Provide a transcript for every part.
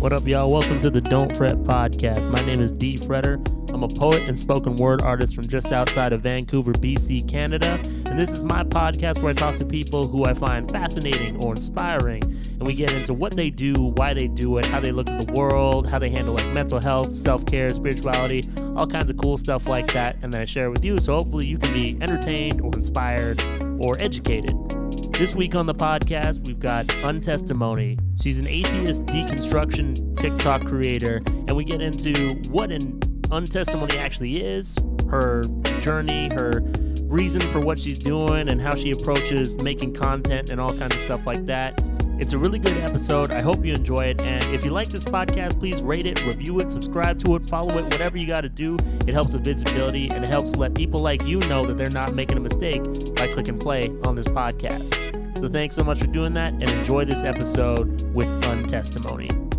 What up, y'all? Welcome to the Don't Fret podcast. My name is D. Fretter. I'm a poet and spoken word artist from just outside of Vancouver, BC, Canada. And this is my podcast where I talk to people who I find fascinating or inspiring. And we get into what they do, why they do it, how they look at the world, how they handle like mental health, self care, spirituality, all kinds of cool stuff like that. And then I share it with you. So hopefully you can be entertained or inspired or educated. This week on the podcast, we've got Untestimony. She's an atheist deconstruction TikTok creator, and we get into what an untestimony actually is, her journey, her reason for what she's doing, and how she approaches making content and all kinds of stuff like that. It's a really good episode. I hope you enjoy it. And if you like this podcast, please rate it, review it, subscribe to it, follow it, whatever you got to do. It helps with visibility and it helps let people like you know that they're not making a mistake by clicking play on this podcast. So thanks so much for doing that and enjoy this episode with Untestimony. What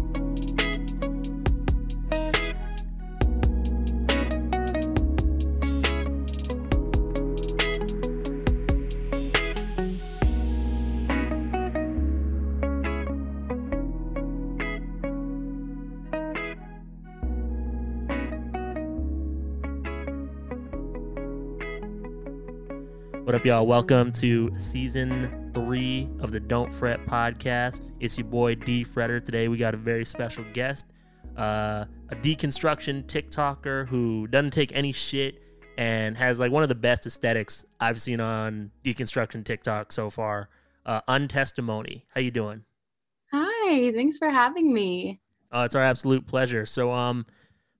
up, y'all? Welcome to season three of the Don't Fret podcast. It's your boy D Fretter. Today we got a very special guest, uh, a deconstruction TikToker who doesn't take any shit and has like one of the best aesthetics I've seen on deconstruction TikTok so far. Uh, Untestimony. How you doing? Hi, thanks for having me. Uh, it's our absolute pleasure. So, um,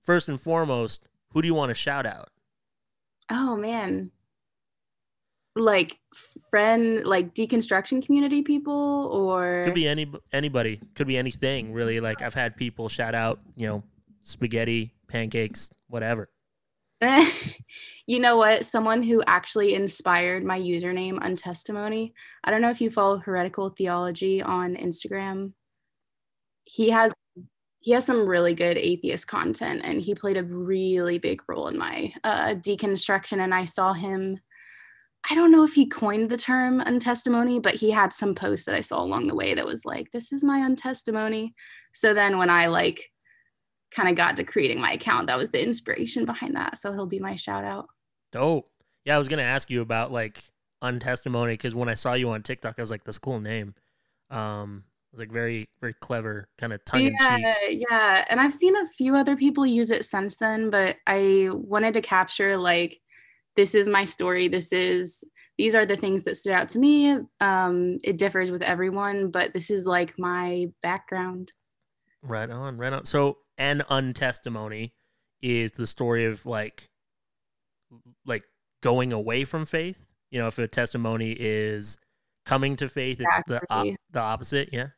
first and foremost, who do you want to shout out? Oh man, like friend like deconstruction community people or could be any anybody. Could be anything really. Like i've had people shout out you know spaghetti pancakes whatever. You know what? Someone who actually inspired my username untestimony i don't know if you follow heretical theology on instagram. He has he has some really good atheist content and he played a really big role in my uh, deconstruction and i saw him I don't know if he coined the term untestimony, but he had some posts that I saw along the way that was like, this is my untestimony. So then when I like kind of got to creating my account, that was the inspiration behind that. So he'll be my shout out. Dope. Yeah, I was gonna ask you about like untestimony because when I saw you on TikTok, I was like, "That's a cool name." Um, it was like very, very clever, kind of tongue in yeah, cheek. Yeah, and I've seen a few other people use it since then, but I wanted to capture like this is my story this is these are the things that stood out to me um it differs with everyone but this is like my background. Right on right on. So an untestimony is the story of like like going away from faith? You know if a testimony is coming to faith exactly. it's the op- the opposite yeah?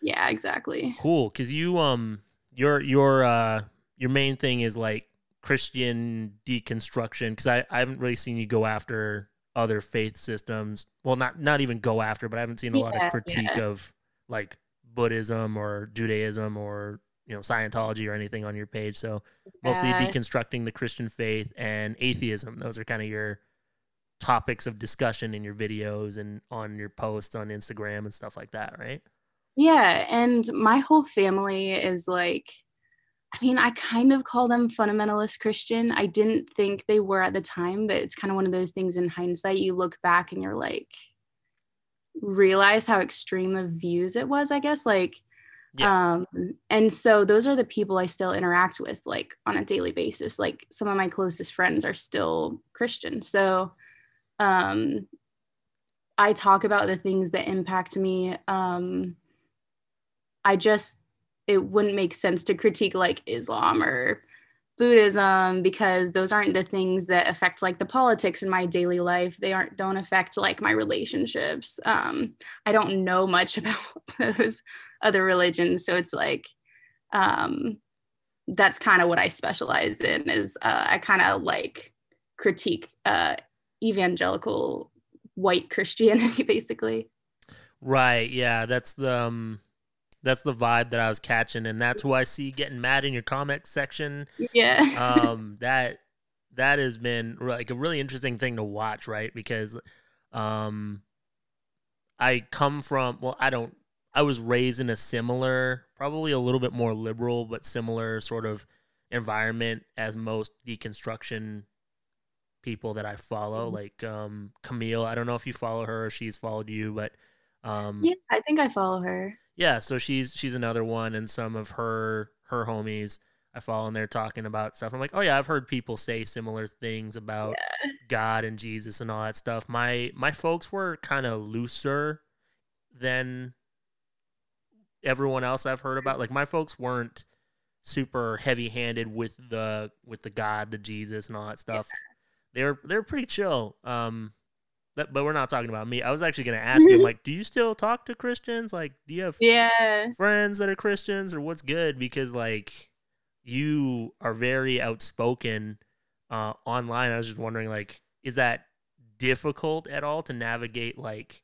Yeah exactly. Cool because you um your your uh your main thing is like Christian deconstruction because I, I haven't really seen you go after other faith systems. Well, not not even go after, but I haven't seen a yeah, lot of critique yeah. of like Buddhism or Judaism or you know Scientology or anything on your page. So mostly yeah. deconstructing the Christian faith and atheism. Those are kind of your topics of discussion in your videos and on your posts on Instagram and stuff like that, right? Yeah, and my whole family is like I mean, I kind of call them fundamentalist Christian. I didn't think they were at the time, but it's kind of one of those things in hindsight. You look back and you're like, realize how extreme of views it was, I guess. Like, yeah. um, and so those are the people I still interact with, like on a daily basis. Like, some of my closest friends are still Christian. So, um, I talk about the things that impact me. Um, I just it wouldn't make sense to critique like Islam or Buddhism because those aren't the things that affect like the politics in my daily life. They aren't don't affect like my relationships. Um, I don't know much about those other religions, so it's like um, that's kind of what I specialize in. Is uh, I kind of like critique uh, evangelical white Christianity, basically. Right. Yeah. That's the. Um that's the vibe that I was catching, and that's who I see getting mad in your comment section. Yeah. um, that that has been like a really interesting thing to watch, right? Because, um, I come from well, I don't. I was raised in a similar probably a little bit more liberal but similar sort of environment as most deconstruction people that I follow, mm-hmm. like um, Camille. I don't know if you follow her or she's followed you, but um, yeah, I think I follow her. Yeah, so she's she's another one, and some of her her homies I follow, and they're talking about stuff. I'm like, oh yeah, I've heard people say similar things about yeah. God and Jesus and all that stuff. My my folks were kind of looser than everyone else I've heard about. Like my folks weren't super heavy handed with the with the God, the Jesus, and all that stuff. Yeah they're they're pretty chill. Um, that, but we're not talking about me. I was actually going to ask you, like, do you still talk to Christians? Like, do you have yeah friends that are Christians, or what's good? Because like, you are very outspoken uh, online. I was just wondering, like, is that difficult at all to navigate, like,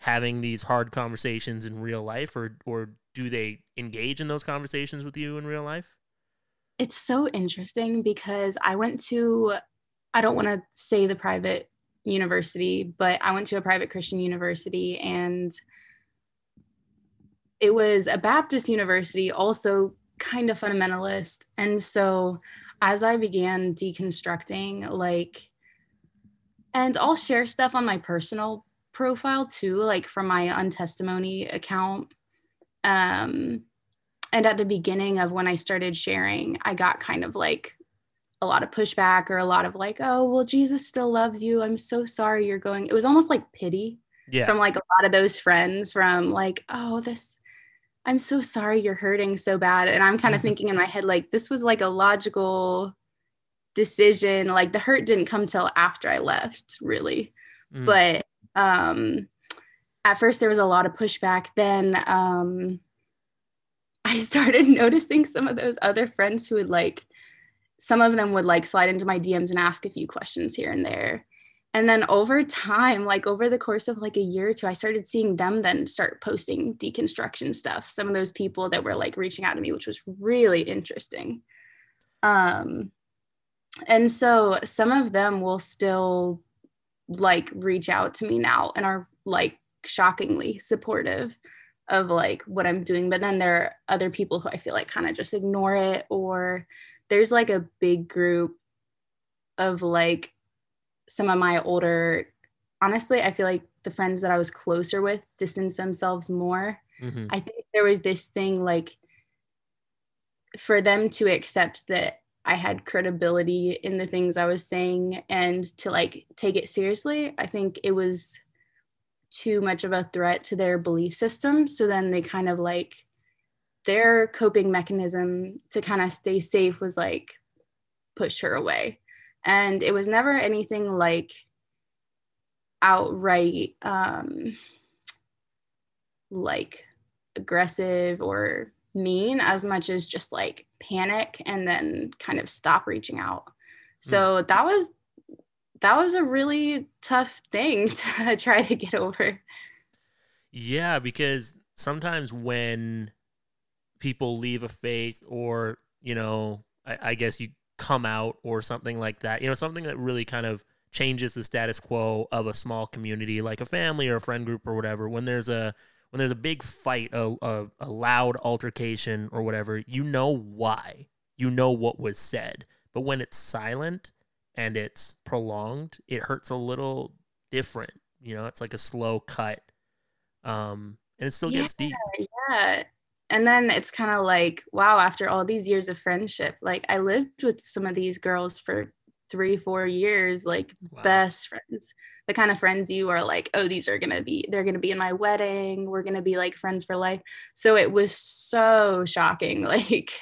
having these hard conversations in real life, or or do they engage in those conversations with you in real life? It's so interesting because I went to I don't want to say the private university, but I went to a private Christian university and it was a Baptist university, also kind of fundamentalist. And so as I began deconstructing, like, and I'll share stuff on my personal profile too, like from my untestimony account. Um, and at the beginning of when I started sharing, I got kind of like a lot of pushback or a lot of like, oh, well, Jesus still loves you. I'm so sorry you're going. It was almost like pity yeah. from like a lot of those friends from like, oh, this, I'm so sorry you're hurting so bad. And I'm kind of thinking in my head, like, this was like a logical decision. Like the hurt didn't come till after I left, really. Mm. But um at first there was a lot of pushback. Then um I started noticing some of those other friends who would like some of them would like slide into my DMs and ask a few questions here and there. And then over time, like over the course of like a year or two, I started seeing them then start posting deconstruction stuff. Some of those people that were like reaching out to me, which was really interesting. Um, and so some of them will still like reach out to me now and are like shockingly supportive of like what I'm doing. But then there are other people who I feel like kind of just ignore it or there's like a big group of like some of my older honestly i feel like the friends that i was closer with distance themselves more mm-hmm. i think there was this thing like for them to accept that i had credibility in the things i was saying and to like take it seriously i think it was too much of a threat to their belief system so then they kind of like their coping mechanism to kind of stay safe was like push her away. And it was never anything like outright um, like aggressive or mean as much as just like panic and then kind of stop reaching out. So mm. that was that was a really tough thing to try to get over. Yeah, because sometimes when people leave a faith or you know I, I, guess you come out or something like that. You know something that really kind of changes the status quo of a small community like a family or a friend group or whatever. When there's a when there's a big fight a, a, a loud altercation or whatever you know why. You know what was said. But when it's silent and it's prolonged it hurts a little different. You know it's like a slow cut um and it still yeah, gets deep. yeah and then it's kind of like wow after all these years of friendship like i lived with some of these girls for three four years like wow. best friends. The kind of friends you are like oh these are gonna be they're gonna be in my wedding we're gonna be like friends for life. So it was so shocking like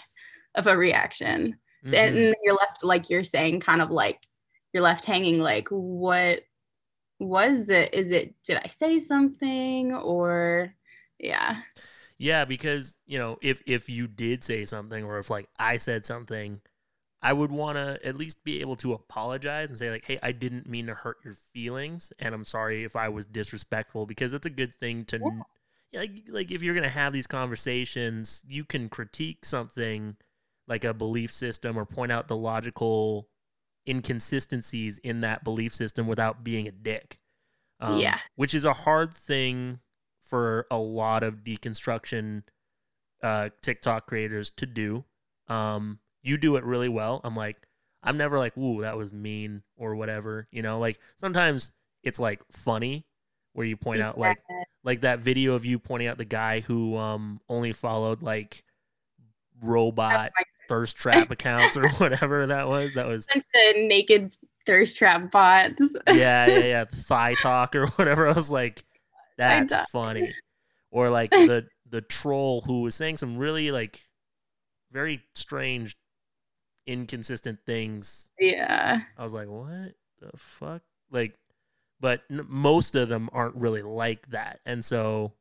of a reaction. Mm-hmm. and you're left like you're saying kind of like you're left hanging like what was it? Is it did i say something? Or yeah yeah, because you know, if if you did say something, or if like I said something, I would want to at least be able to apologize and say like, "Hey, I didn't mean to hurt your feelings, and I'm sorry if I was disrespectful." Because it's a good thing to, yeah. Like, like if you're gonna have these conversations, you can critique something like a belief system or point out the logical inconsistencies in that belief system without being a dick. Um, yeah, which is a hard thing for a lot of deconstruction uh, TikTok creators to do. Um, you do it really well. I'm like, I'm never like, ooh, that was mean or whatever. You know, like sometimes it's like funny where you point out like like that video of you pointing out the guy who um only followed like robot thirst trap accounts or whatever that was. That was the naked thirst trap bots. yeah, yeah, yeah. Thigh talk or whatever. I was like, that's funny. Or like the the troll who was saying some really like very strange, inconsistent things. Yeah. I was like, what the fuck? Like, but n- most of them aren't really like that, and so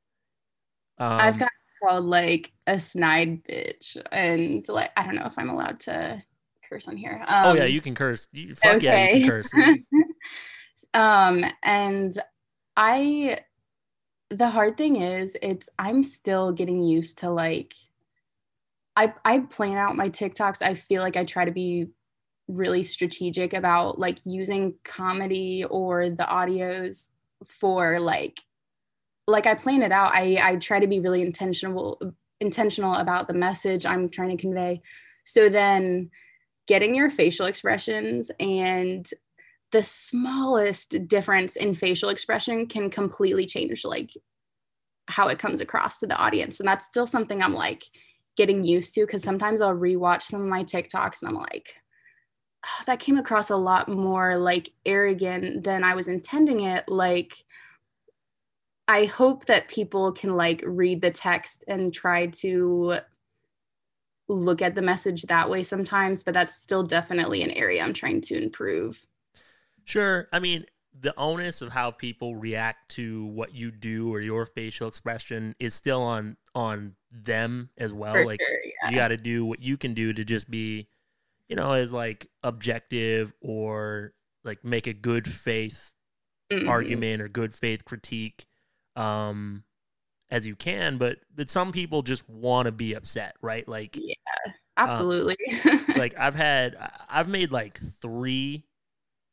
um, I've got called like a snide bitch, and like I don't know if I'm allowed to curse on here. Um, oh yeah, um, you can curse. You, fuck okay. yeah, you can curse. um, and I, the hard thing is, it's I'm still getting used to like, I I plan out my TikToks. I feel like I try to be really strategic about like using comedy or the audios for like like I plan it out. I I try to be really intentional intentional about the message I'm trying to convey. So then getting your facial expressions and the smallest difference in facial expression can completely change like how it comes across to the audience. And that's still something I'm like getting used to because sometimes I'll rewatch some of my TikToks and I'm like, oh, that came across a lot more like arrogant than I was intending it. Like, I hope that people can like read the text and try to look at the message that way sometimes, but that's still definitely an area I'm trying to improve. Sure. I mean, the onus of how people react to what you do or your facial expression is still on on them as well. For like sure, yeah. you got to do what you can do to just be, you know, as like objective or like make a good faith mm-hmm. argument or good faith critique um, as you can, but but some people just want to be upset, right? Like yeah, absolutely. Um, like I've had I've made like three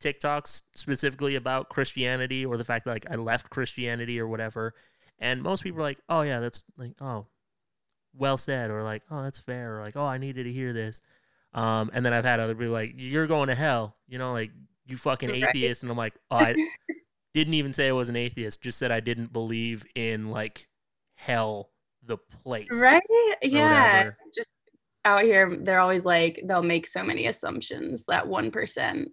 TikToks specifically about Christianity or the fact that like I left Christianity or whatever, and most people are like, oh yeah, that's like oh, well said, or like oh that's fair, or like oh I needed to hear this. Um, and then I've had other people like you're going to hell, you know, like you fucking atheist, and I'm like oh I. didn't even say I was an atheist, just said I didn't believe in like hell, the place. Right? Yeah. Whatever. Just out here, they're always like, they'll make so many assumptions that 1%.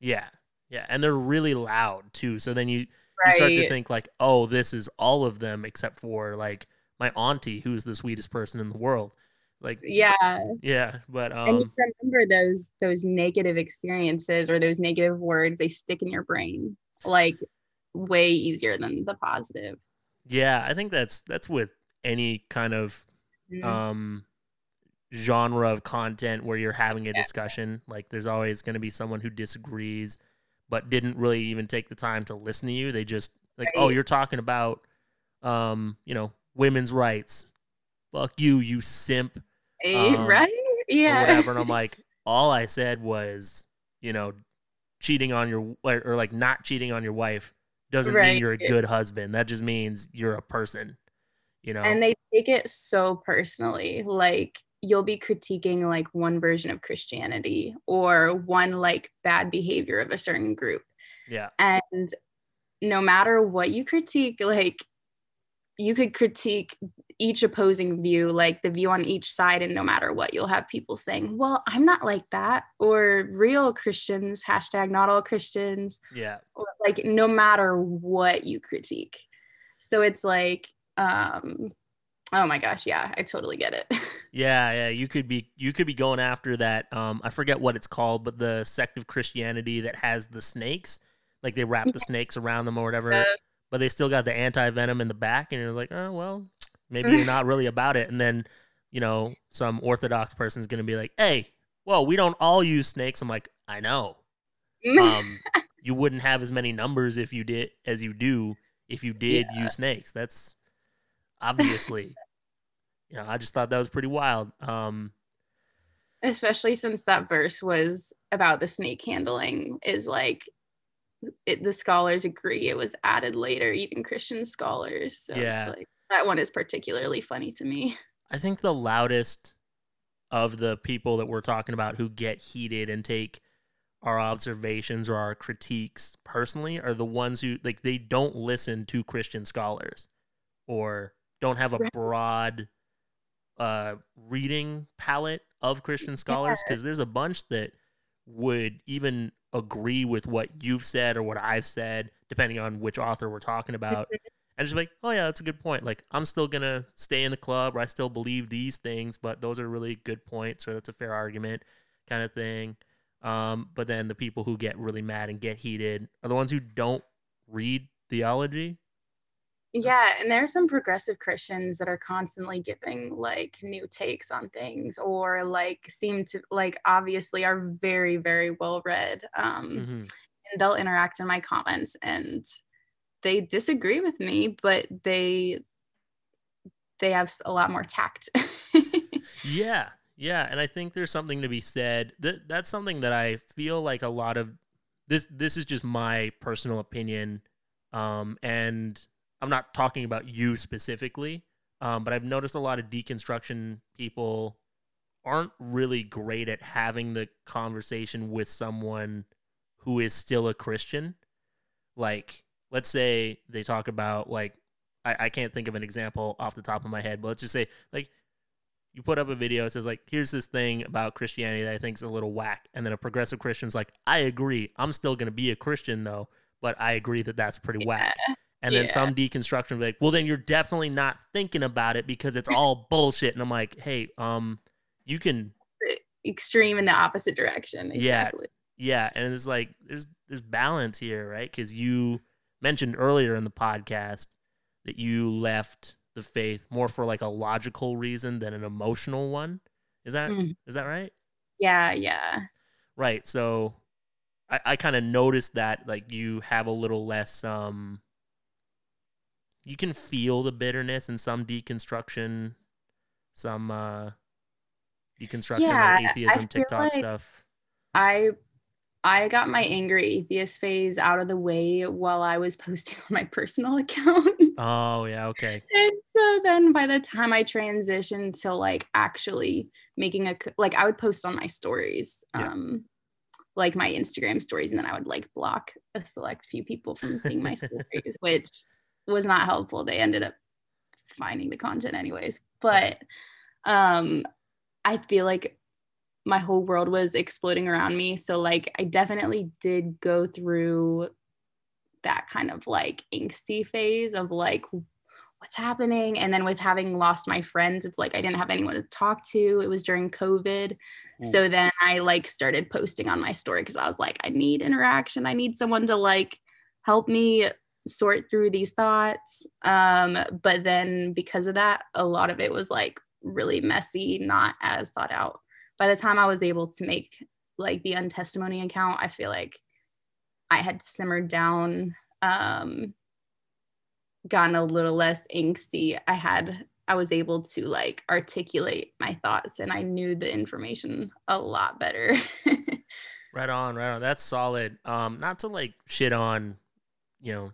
Yeah. Yeah. And they're really loud too. So then you, right. you start to think like, oh, this is all of them except for like my auntie, who's the sweetest person in the world. Like yeah, yeah, but um, and you remember those those negative experiences or those negative words they stick in your brain like way easier than the positive. Yeah, I think that's that's with any kind of mm-hmm. um genre of content where you're having a discussion. Like there's always going to be someone who disagrees but didn't really even take the time to listen to you. They just like. "Oh, you're talking about um, you know, women's rights. Fuck you, you simp." Um, right? Yeah. whatever. And I'm like, all I said was, you know, cheating on your or like not cheating on your wife doesn't right. mean you're a good husband. That just means you're a person, you know. And they take it so personally. Like you'll be critiquing like one version of Christianity or one like bad behavior of a certain group. Yeah. And no matter what you critique, like you could critique each opposing view, like the view on each side, and no matter what, you'll have people saying, Well, I'm not like that, or real Christians, hashtag not all Christians. Yeah. Or like no matter what you critique. So it's like, um, oh my gosh, yeah, I totally get it. yeah, yeah. You could be you could be going after that. Um, I forget what it's called, but the sect of Christianity that has the snakes. Like they wrap the snakes around them or whatever. Uh, but they still got the anti venom in the back, and you're like, oh well, maybe you're not really about it. And then, you know, some orthodox person's gonna be like, hey, well, we don't all use snakes. I'm like, I know. Um, you wouldn't have as many numbers if you did as you do if you did yeah. use snakes. That's obviously, you know, I just thought that was pretty wild. Um, especially since that verse was about the snake handling is like it, the scholars agree it was added later, even Christian scholars. So yeah. Like, that one is particularly funny to me. I think the loudest of the people that we're talking about who get heated and take our observations or our critiques personally are the ones who like they don't listen to Christian scholars or don't have a broad uh reading palette of Christian scholars because yeah. there's a bunch that would even agree with what you've said or what I've said depending on which author we're talking about and just like, oh yeah, that's a good point. Like I'm still gonna stay in the club, or I still believe these things, but those are really good points, or that's a fair argument, kind of thing. Um, but then the people who get really mad and get heated are the ones who don't read theology. Yeah, and there are some progressive Christians that are constantly giving like new takes on things, or like seem to like obviously are very very well read. Um, mm-hmm. And they'll interact in my comments and they disagree with me, but they they have a lot more tact. yeah. Yeah, and I think there's something to be said. That that's something that I feel like a lot of this this is just my personal opinion um and I'm not talking about you specifically, um, but I've noticed a lot of deconstruction people aren't really great at having the conversation with someone who is still a Christian. Like let's say they talk about like I, I can't think of an example off the top of my head, but let's just say like you put up a video that says like here's this thing about Christianity that I think is a little whack, and then a progressive Christian's like I agree, I'm still gonna be a Christian though, but I agree that that's pretty yeah. whack. And then yeah. some deconstruction like, well, then you're definitely not thinking about it because it's all bullshit. And I'm like, hey, um, you can extreme in the opposite direction. Exactly. Yeah, yeah, and it's like there's there's balance here, right? Because you mentioned earlier in the podcast that you left the faith more for like a logical reason than an emotional one. Is that mm. is that right? Yeah, yeah. Right. So I, I kind of noticed that like you have a little less um you can feel the bitterness and some deconstruction, some uh deconstruction yeah, atheism TikTok like stuff. I I got my angry atheist phase out of the way while I was posting on my personal account. Oh, yeah, okay. And so then by the time I transitioned to like actually making a like I would post on my stories. Yeah. Um like my Instagram stories and then I would like block a select few people from seeing my stories, which was not helpful. They ended up finding the content anyways. But um I feel like my whole world was exploding around me. So like I definitely did go through that kind of like angsty phase of like what's happening and then with having lost my friends it's like I didn't have anyone to talk to. It was during COVID. Mm. So then I like started posting on my story cuz I was like I need interaction. I need someone to like help me sort through these thoughts. Um but then because of that a lot of it was like really messy, not as thought out by the time I was able to make like the untestimony account, I feel like I had simmered down, um, gotten a little less angsty. I had I was able to like articulate my thoughts and I knew the information a lot better. right on, right on. That's solid. Um, not to like shit on, you know,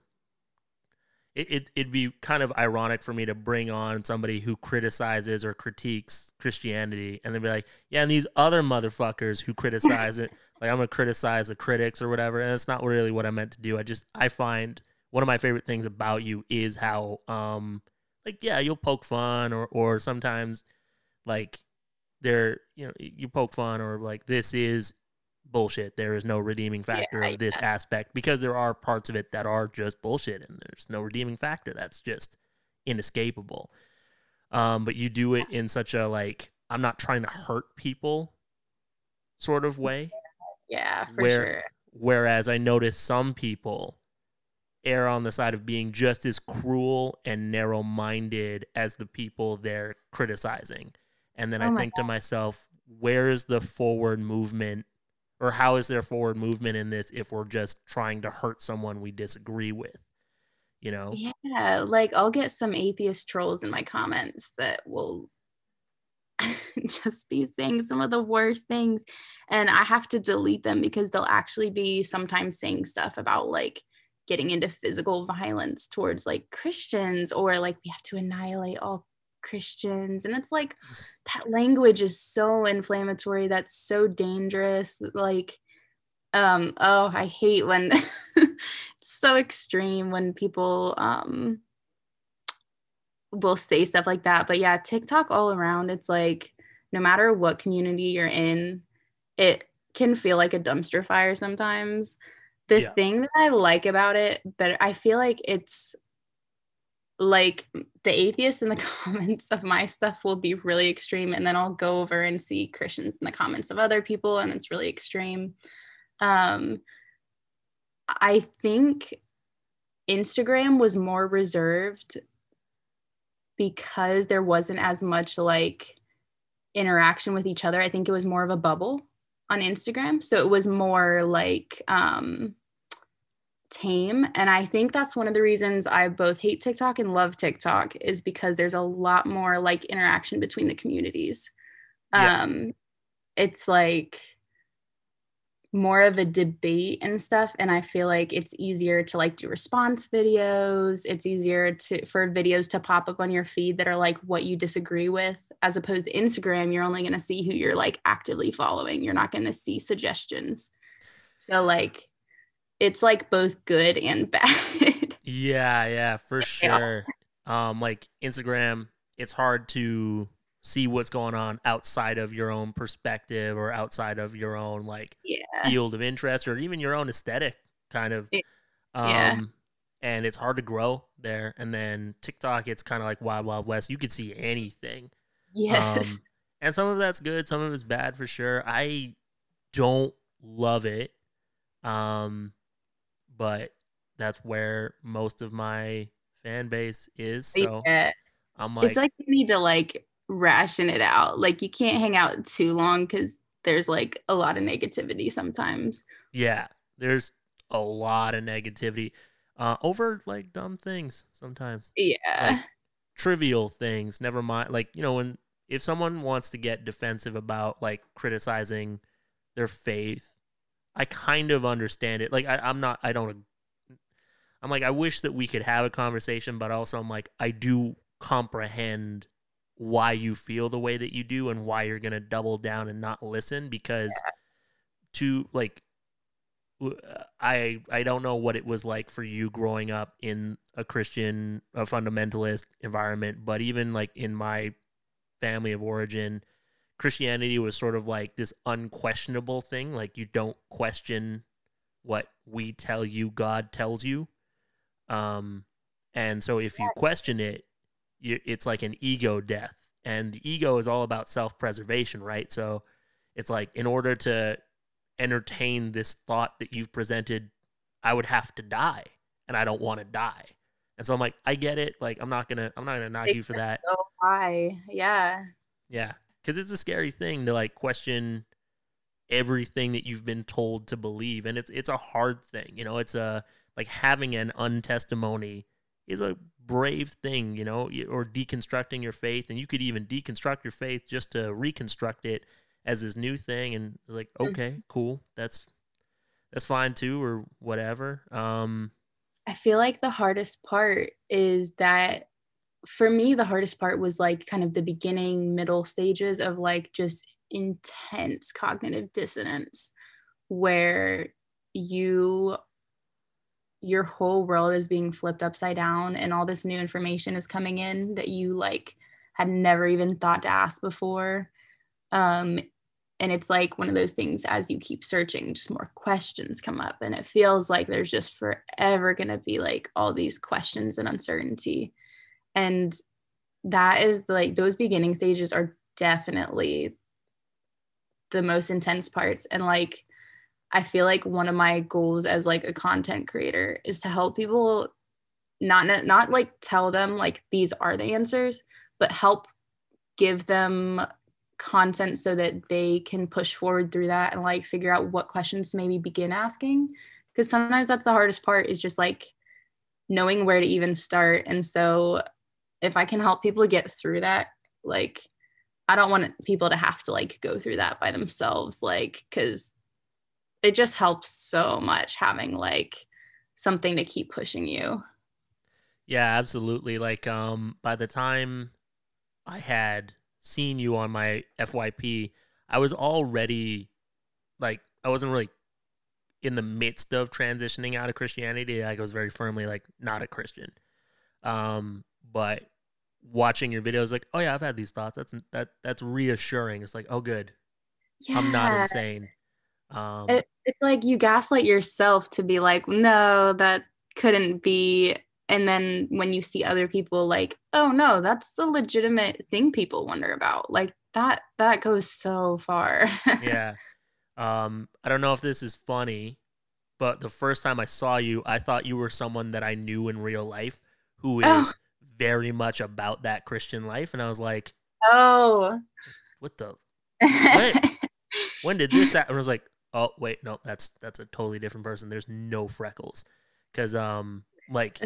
it, it, it'd be kind of ironic for me to bring on somebody who criticizes or critiques Christianity and then be like, yeah, and these other motherfuckers who criticize it, like I'm gonna criticize the critics or whatever. And it's not really what I meant to do. I just I find one of my favorite things about you is how um like yeah, you'll poke fun or or sometimes like there you know you poke fun or like this is bullshit. There is no redeeming factor yeah, of this aspect because there are parts of it that are just bullshit and there's no redeeming factor. That's just inescapable. Um, but you do it in such a like, I'm not trying to hurt people sort of way. Yeah, for where, sure. Whereas I notice some people err on the side of being just as cruel and narrow minded as the people they're criticizing. And then oh I think God. to myself, where is the forward movement or how is there forward movement in this if we're just trying to hurt someone we disagree with you know? Yeah like i'll get some atheist trolls in my comments that will just be saying some of the worst things and i have to delete them because they'll actually be sometimes saying stuff about like getting into physical violence towards like christians or like we have to annihilate all Christians. And it's like that language is so inflammatory. That's so dangerous. Like, um, oh, I hate when it's so extreme when people um will say stuff like that. But yeah, TikTok all around, it's like no matter what community you're in, it can feel like a dumpster fire sometimes. The yeah. thing that I like about it, but I feel like it's like the atheists in the comments of my stuff will be really extreme and then I'll go over and see Christians in the comments of other people and it's really extreme. Um I think Instagram was more reserved because there wasn't as much like interaction with each other. I think it was more of a bubble on Instagram. So it was more like um, tame. And I think that's one of the reasons I both hate TikTok and love TikTok is because there's a lot more like interaction between the communities. Yeah. Um, it's like more of a debate and stuff and i feel like it's easier to like do response videos it's easier to for videos to pop up on your feed that are like what you disagree with as opposed to instagram you're only going to see who you're like actively following you're not going to see suggestions so like it's like both good and bad. Yeah yeah for sure. Um like instagram it's hard to see what's going on outside of your own perspective or outside of your own like yeah. field of interest or even your own aesthetic kind of. Um yeah. and it's hard to grow there. And then tiktok it's kind of like wild wild west. You could see anything. Yes. Um, and some of that's good some of it's bad for sure. I don't love it. Um but that's where most of my fan base is so yeah. i'm like it's like you need to like ration it out. Like you can't hang out too long because there's like a lot of negativity sometimes. Yeah, there's a lot of negativity uh, over like dumb things sometimes. Yeah, like, trivial things. Never mind. Like you know when if someone wants to get defensive about like criticizing their faith, I kind of understand it. Like I, I'm not. I don't. I'm like I wish that we could have a conversation, but also I'm like I do comprehend why you feel the way that you do and why you're going to double down and not listen because yeah. to like I I don't know what it was like for you growing up in a Christian a fundamentalist environment but even like in my family of origin Christianity was sort of like this unquestionable thing like you don't question what we tell you God tells you. Um and so if you question it you, it's like an ego death. And the ego is all about self-preservation right? So it's like in order to entertain this thought that you've presented i would have to die and i don't want to die. And so i'm like i get it. Like i'm not gonna i'm not gonna knock you for that. So high yeah. Yeah because it's a scary thing to like question everything that you've been told to believe and it's it's a hard thing you know it's a like having an untestimony is a brave thing, you know, or deconstructing your faith. And you could even deconstruct your faith just to reconstruct it as this new thing. And like, mm. okay, cool, that's that's fine too, or whatever. Um, I feel like the hardest part is that for me, the hardest part was like kind of the beginning, middle stages of like just intense cognitive dissonance where you your whole world is being flipped upside down and all this new information is coming in that you like had never even thought to ask before. Um and it's like one of those things as you keep searching just more questions come up and it feels like there's just forever going to be like all these questions and uncertainty and that is like those beginning stages are definitely the most intense parts. And like I feel like one of my goals as like a content creator is to help people not not like tell them like these are the answers, but help give them content so that they can push forward through that and like figure out what questions to maybe begin asking. Because sometimes that's the hardest part is just like knowing where to even start. And so if i can help people get through that like i don't want people to have to like go through that by themselves like because it just helps so much having like something to keep pushing you. Yeah, absolutely. Like um by the time I had seen you on my FYP, I was already like I wasn't really in the midst of transitioning out of Christianity. Like I was very firmly like not a Christian. Um, but watching your videos, like, oh yeah, I've had these thoughts. That's that that's reassuring. It's like, oh good, yeah. I'm not insane. Um, it, it's like you gaslight yourself to be like, no, that couldn't be. And then when you see other people, like, oh no, that's the legitimate thing people wonder about. Like that, that goes so far. yeah. Um, I don't know if this is funny, but the first time I saw you, I thought you were someone that I knew in real life who oh. oh. Very much about that Christian life. And I was like, oh, what the? When, when did this happen? I was like, oh wait, no, that's that's a totally different person. There's no freckles, because um, like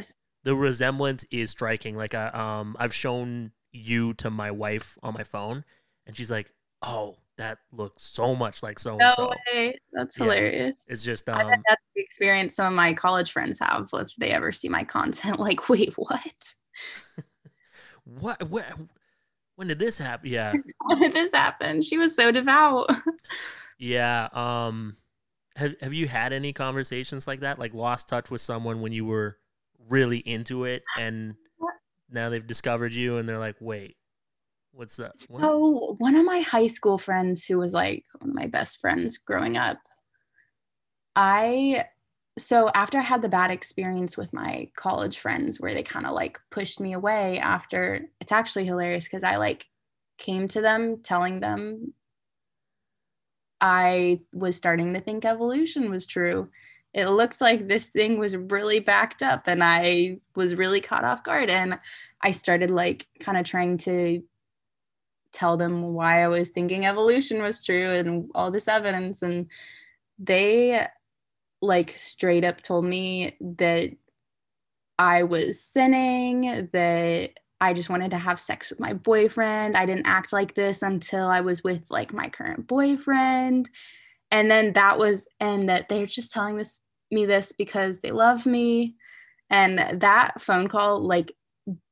the resemblance is striking. Like I um, I've shown you to my wife on my phone, and she's like, oh, that looks so much like so and so. That's yeah. hilarious. It's just um, that's the experience some of my college friends have if they ever see my content. Like, wait, what? what? Where? When did this happen? Yeah. when did this happen? She was so devout. yeah. Um. Have Have you had any conversations like that? Like lost touch with someone when you were really into it, and now they've discovered you, and they're like, wait What's that? So one of my high school friends who was like one of my best friends growing up, I so after I had the bad experience with my college friends where they kind of like pushed me away after it's actually hilarious because I like came to them telling them I was starting to think evolution was true. It looked like this thing was really backed up and I was really caught off guard and I started like kind of trying to tell them why I was thinking evolution was true and all this evidence. And they like straight up told me that I was sinning, that I just wanted to have sex with my boyfriend. I didn't act like this until I was with like my current boyfriend. And then that was, and that they're just telling this me this because they love me. And that phone call like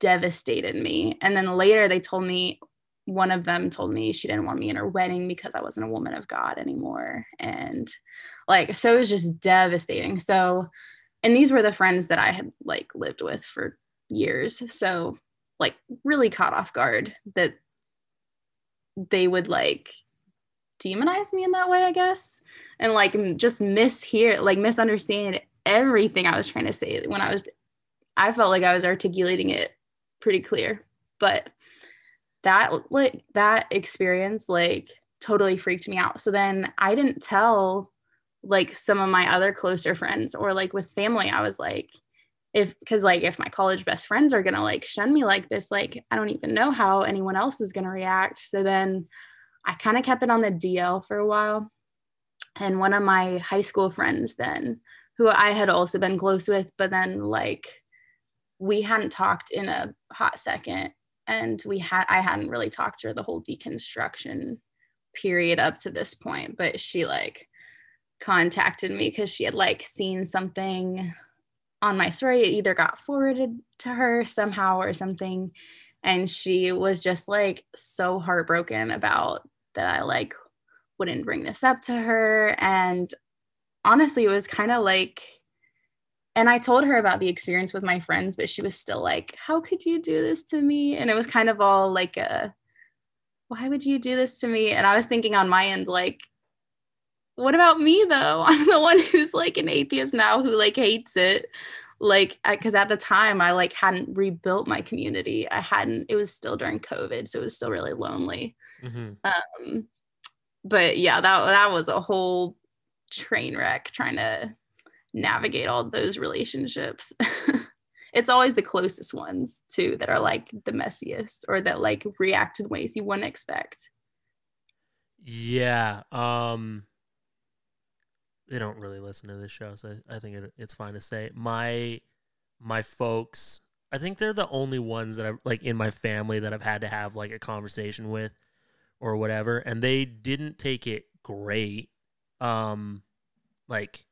devastated me. And then later they told me one of them told me she didn't want me in her wedding because I wasn't a woman of God anymore. And like, so it was just devastating. So, and these were the friends that I had like lived with for years. So, like, really caught off guard that they would like demonize me in that way, I guess. And like, just mishear, like, misunderstand everything I was trying to say when I was, I felt like I was articulating it pretty clear. But that like that experience like totally freaked me out. So then I didn't tell like some of my other closer friends or like with family. I was like, if because like if my college best friends are gonna like shun me like this, like I don't even know how anyone else is gonna react. So then I kind of kept it on the DL for a while. And one of my high school friends then, who I had also been close with, but then like we hadn't talked in a hot second and we had I hadn't really talked to her the whole deconstruction period up to this point, but she like contacted me because she had like seen something on my story. It either got forwarded to her somehow or something. And she was just like so heartbroken about that I like wouldn't bring this up to her. And honestly, it was kind of like and I told her about the experience with my friends, but she was still like, How could you do this to me? And it was kind of all like a, Why would you do this to me? And I was thinking on my end, like, what about me though? I'm the one who's like an atheist now who like hates it. Like, because at the time I like hadn't rebuilt my community. I hadn't, it was still during COVID. So it was still really lonely. Mm-hmm. Um, but yeah, that, that was a whole train wreck trying to navigate all those relationships. it's always the closest ones too that are like the messiest or that like react in ways you wouldn't expect. Yeah. Um they don't really listen to this show, so I, I think it, it's fine to say. My my folks, I think they're the only ones that I've like in my family that I've had to have like a conversation with or whatever, and they didn't take it great. Um like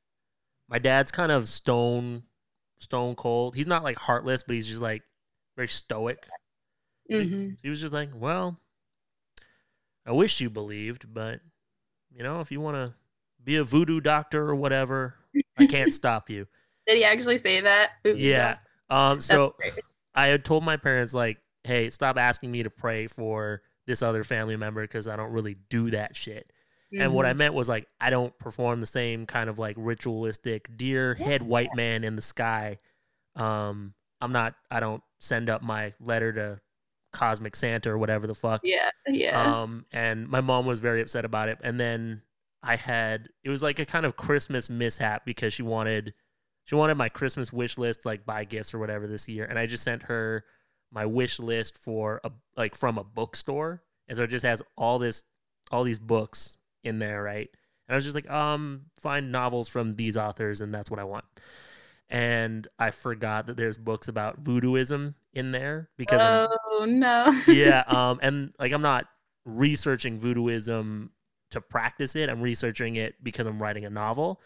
my dad's kind of stone stone cold. He's not like heartless, but he's just like very stoic. hmm He was just like, well, I wish you believed, but you know, if you want to be a voodoo doctor or whatever, I can't stop you. Did he actually say that? Ooh, Yeah. Um. So great. I had told my parents like, hey, stop asking me to pray for this other family member because I don't really do that shit. And what I Mhm. meant was like I don't perform the same kind of like ritualistic deer head white man in the sky. Um, I'm not. I don't send up my letter to cosmic Santa or whatever the fuck. Yeah, yeah. Um, and my mom was very upset about it. And then I had it was like a kind of Christmas mishap because she wanted she wanted my Christmas wish list like buy gifts or whatever this year, and I just sent her my wish list for a like from a bookstore, and so it just has all this all these books in there, right? And I was just like, um, find novels from these authors, and that's what I want. And I forgot that there's books about voodooism in there because I'm- oh no. yeah um and like i'm not researching voodooism to practice it. I'm researching it because i'm writing a novel.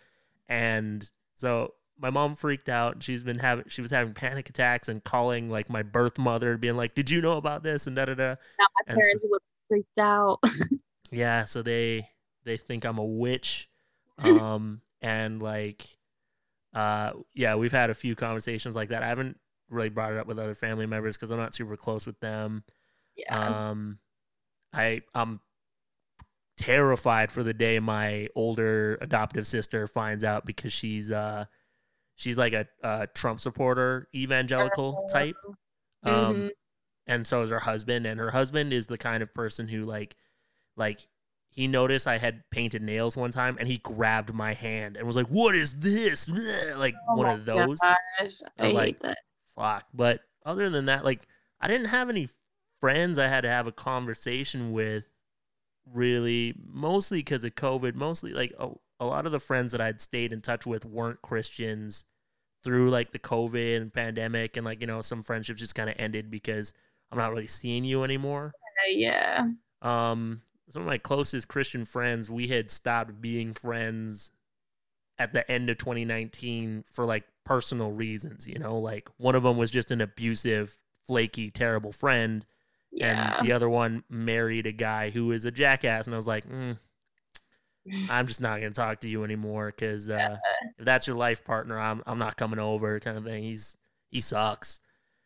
And so my mom freaked out. She's been having she was having panic attacks and calling like my birth mother being like did you know about this? and da da da. Now my And so- parents would have freaked out. yeah so they they think i'm a witch. Um and like uh yeah we've had a few conversations like that. I haven't really brought it up with other family members because i'm not super close with them. Yeah. Um, I I'm terrified for the day my older adoptive sister finds out because she's uh she's like a, a Trump supporter evangelical type. Um, Mhm. and so is her husband, and her husband is the kind of person who like like he noticed I had painted nails one time, and he grabbed my hand and was like, "What is this?" Like Oh one of those gosh, I I hate like, that. fuck. But other than that, like I didn't have any friends I had to have a conversation with really mostly because of COVID, mostly like a, a lot of the friends that I'd stayed in touch with weren't Christians through like the COVID and pandemic and like, you know, some friendships just kind of ended because I'm not really seeing you anymore. Uh, yeah. Um some of my closest Christian friends, we had stopped being friends at the end of 2019 for like personal reasons, you know, like one of them was just an abusive, flaky, terrible friend, Yeah. and the other one married a guy who is a jackass, and I was like, mm, I'm just not gonna talk to you anymore because uh, if that's your life partner, I'm I'm not coming over, kind of thing. He's he sucks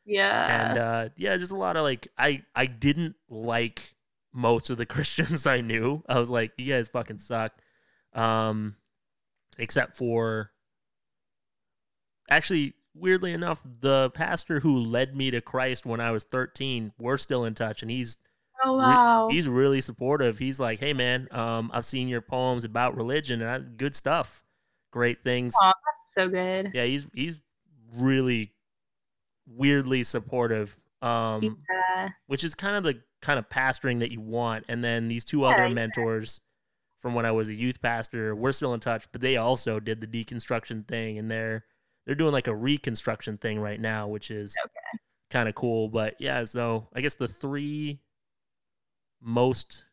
yeah. and uh yeah just a lot of like i i didn't like most of the christians i knew i was like you guys fucking suck um except for actually weirdly enough the pastor who led me to christ when i was 13 we're still in touch and he's oh re- wow. he's really supportive he's like hey man um i've seen your poems about religion and I, good stuff great things so good. yeah he's he's really weirdly supportive um Yeah. which is kind of the kind of pastoring that you want and then these two Yeah, other yeah. mentors from when i was a youth pastor we're still in touch but they also did the deconstruction thing and they're they're doing like a reconstruction thing right now which is kind of cool but yeah so i guess the three most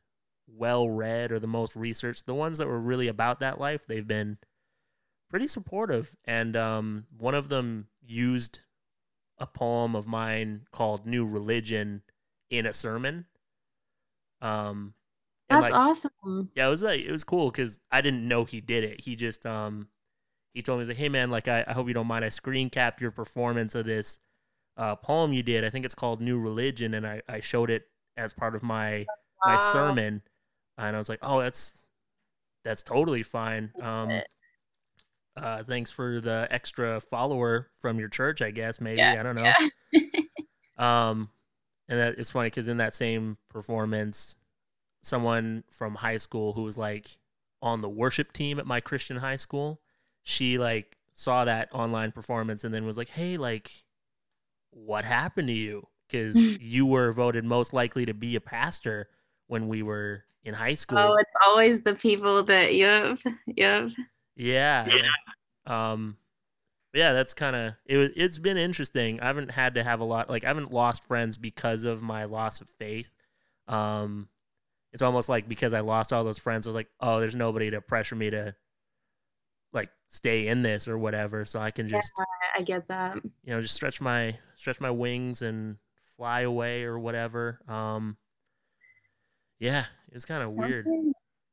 well read or the most researched the ones that were really about that life they've been pretty supportive and um, one of them used a poem of mine called new religion in a sermon. Um That's like awesome. yeah it was like it was cool because i didn't know he did it. He just um he told me he's like hey man like i, I hope you don't mind. I screen capped your performance of this uh, poem you did. I think it's called new religion and i, I showed it as part of my my Wow. sermon. And i was like oh that's that's totally fine. Um uh thanks for the extra follower from your church i guess maybe. Yeah, i don't know. Yeah. um, and that it's funny because in that same performance, someone from high school who was like on the worship team at my Christian high school, she like saw that online performance and then was like, "Hey, like, what happened to you? Because you were voted most likely to be a pastor when we were in high school." oh, it's always the people that you have. Yep. Yeah. yeah. Um yeah, that's kind of it was- it's been interesting. I haven't had to have a lot like I haven't lost friends because of my loss of faith. Um it's almost like because I lost all those friends, I was like, "Oh, there's nobody to pressure me to like stay in this or whatever, so I can just, I get that. you know, just stretch my stretch my wings and fly away or whatever. Um, yeah, it's kind of weird.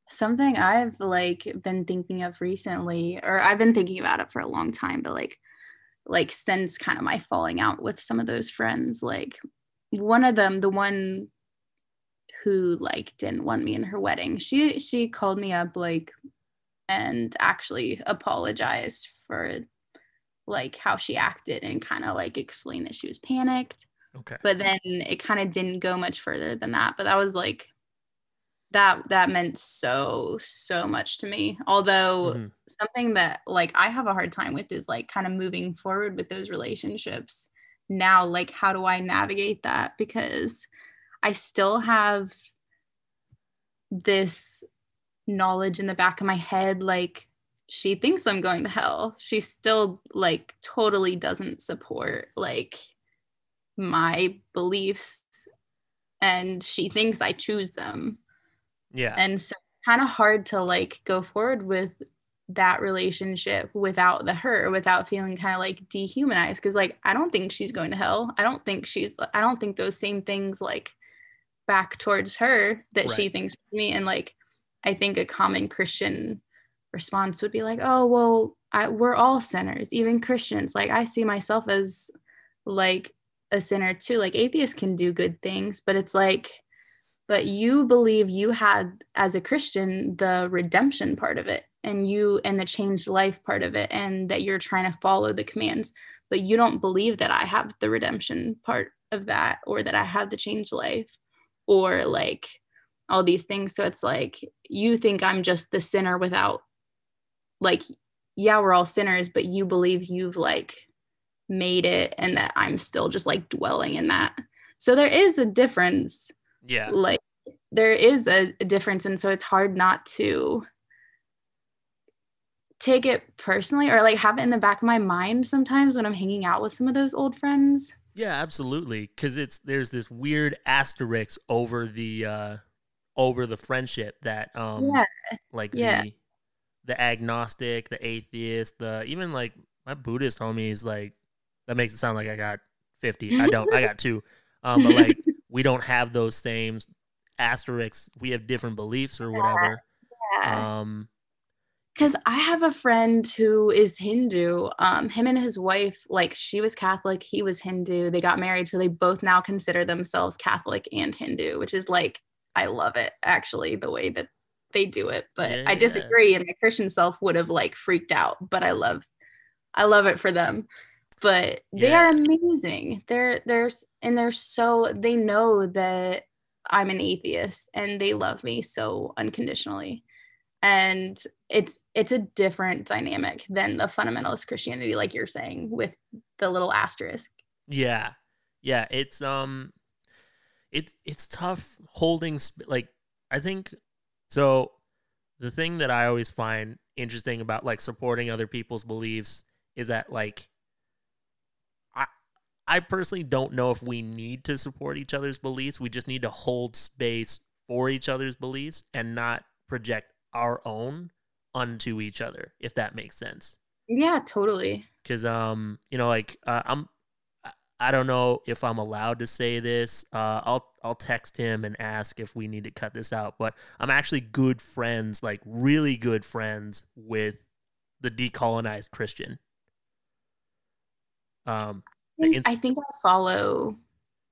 Something I've like been thinking of recently, or I've been thinking about it for a long time, but like, like since kind of my falling out with some of those friends, like one of them, the one who like didn't want me in her wedding, she she called me up like and actually apologized for like how she acted and kind of like explained that she was panicked. Okay. But then it kind of didn't go much further than that. But that was like that that meant so so much to me although mm-hmm. something that like i have a hard time with is like kind of moving forward with those relationships now like how do i navigate that because i still have this knowledge in the back of my head like she thinks i'm going to hell she still like totally doesn't support like my beliefs and she thinks i choose them yeah. And so kind of hard to like go forward with that relationship without the her without feeling kind of like dehumanized because like i don't think she's going to hell i don't think she's i don't think those same things like back towards her that right. she thinks me and like i think a common christian response would be like oh well I, we're all sinners even christians. Like i see myself as like a sinner too. Like atheists can do good things but it's like but you believe you had as a christian the redemption part of it and you and the changed life part of it and that you're trying to follow the commands but you don't believe that i have the redemption part of that or that i have the changed life or like all these things. So it's like you think i'm just the sinner without like yeah we're all sinners but you believe you've like made it and that i'm still just like dwelling in that. So there is a difference. Yeah. Like there is a, a difference. And so it's hard not to take it personally or like have it in the back of my mind sometimes when i'm hanging out with some of those old friends. Yeah absolutely. Because it's there's this weird asterisk over the uh over the friendship that um yeah. like yeah. the the agnostic the atheist the even like my buddhist homies like that makes it sound like i got 50 i don't i got two um but like we don't have those same asterisks. We have different beliefs or whatever. Yeah. Um, because I have a friend who is Hindu. Um, him and his wife, like she was Catholic, he was Hindu. They got married, so they both now consider themselves Catholic and Hindu, which is like I love it actually the way that they do it. But yeah, I disagree, yeah. and my Christian self would have like freaked out. But I love, I love it for them but they yeah. are amazing. They're there's and they're so they know that I'm an atheist and they love me so unconditionally. And it's it's a different dynamic than the fundamentalist Christianity like you're saying with the little asterisk. Yeah. Yeah, it's um it's it's tough holding sp- like I think so the thing that I always find interesting about like supporting other people's beliefs is that like I personally don't know if we need to support each other's beliefs. We just need to hold space for each other's beliefs and not project our own onto each other, if that makes sense. Yeah, totally. Because um, you know, like uh, I'm, I don't know if I'm allowed to say this. Uh, I'll I'll text him and ask if we need to cut this out. But I'm actually good friends, like really good friends with the decolonized Christian. Um, I think I follow.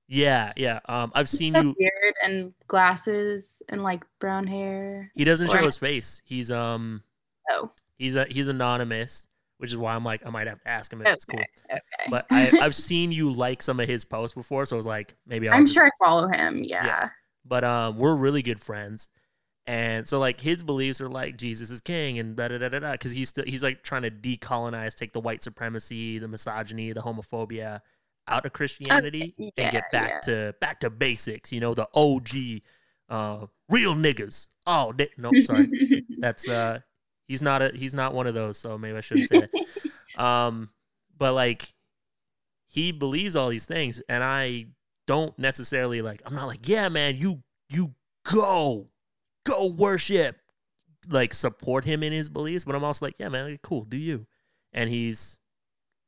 Yeah, yeah. Um, I've seen you beard and glasses and like brown hair. He doesn't or... show his face. He's um. Oh. He's a he's anonymous, which is why I'm like I might have to ask him if okay, it's cool. Okay. But I, I've seen you like some of his posts before, so I was like maybe i am sure I follow him. Yeah. yeah. But um, we're really good friends. And so like his beliefs are like Jesus is king and da da da da da because he's still he's like trying to decolonize, take the white supremacy, the misogyny, the homophobia out of Christianity okay. yeah, and get back yeah. to back to basics. You know, the OG uh, real niggas. Oh no, sorry, that's uh he's not a he's not one of those. So maybe I shouldn't say that. um, but like he believes all these things, and I don't necessarily like. I'm not like yeah, man, you you go go worship, like support him in his beliefs. But I'm also like, yeah, man, like, cool, do you? And he's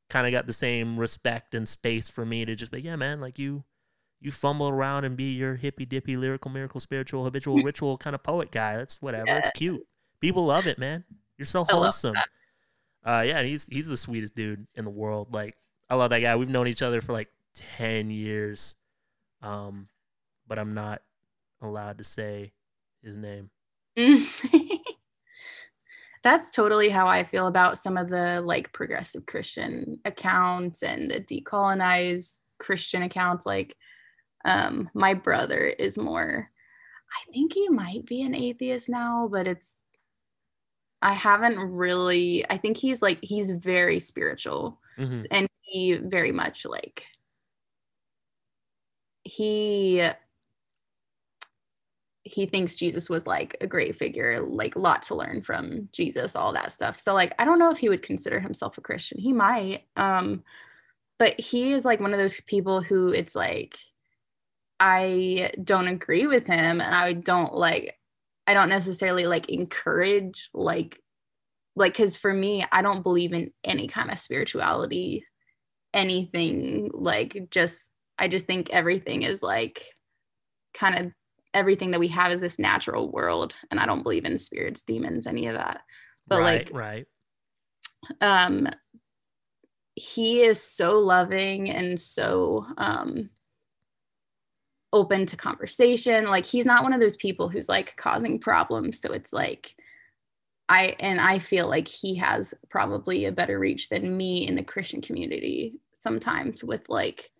kind of got the same respect and space for me to just be, yeah, man, like you, you fumble around and be your hippy dippy lyrical miracle spiritual habitual ritual kind of poet guy. That's whatever. Yeah. It's cute. People love it, man. You're so wholesome. Uh, yeah, he's he's the sweetest dude in the world. Like I love that guy. We've known each other for like ten years, um, but I'm not allowed to say his name. That's totally how I feel about some of the like progressive Christian accounts and the decolonized Christian accounts. Like, um, my brother is more, I think he might be an atheist now, but it's, I haven't really, I think he's like, he's very spiritual mm-hmm. and he very much like, he he thinks Jesus was like a great figure, like a lot to learn from Jesus, all that stuff. So like I don't know if he would consider himself a Christian. He might. Um but he is like one of those people who it's like I don't agree with him and I don't like I don't necessarily like encourage like like cuz for me I don't believe in any kind of spirituality anything like just I just think everything is like kind of everything that we have is this natural world and i don't believe in spirits demons any of that. But right, like right. um he is so loving and so um open to conversation like he's not one of those people who's like causing problems so it's like i and i feel like he has probably a better reach than me in the christian community sometimes with like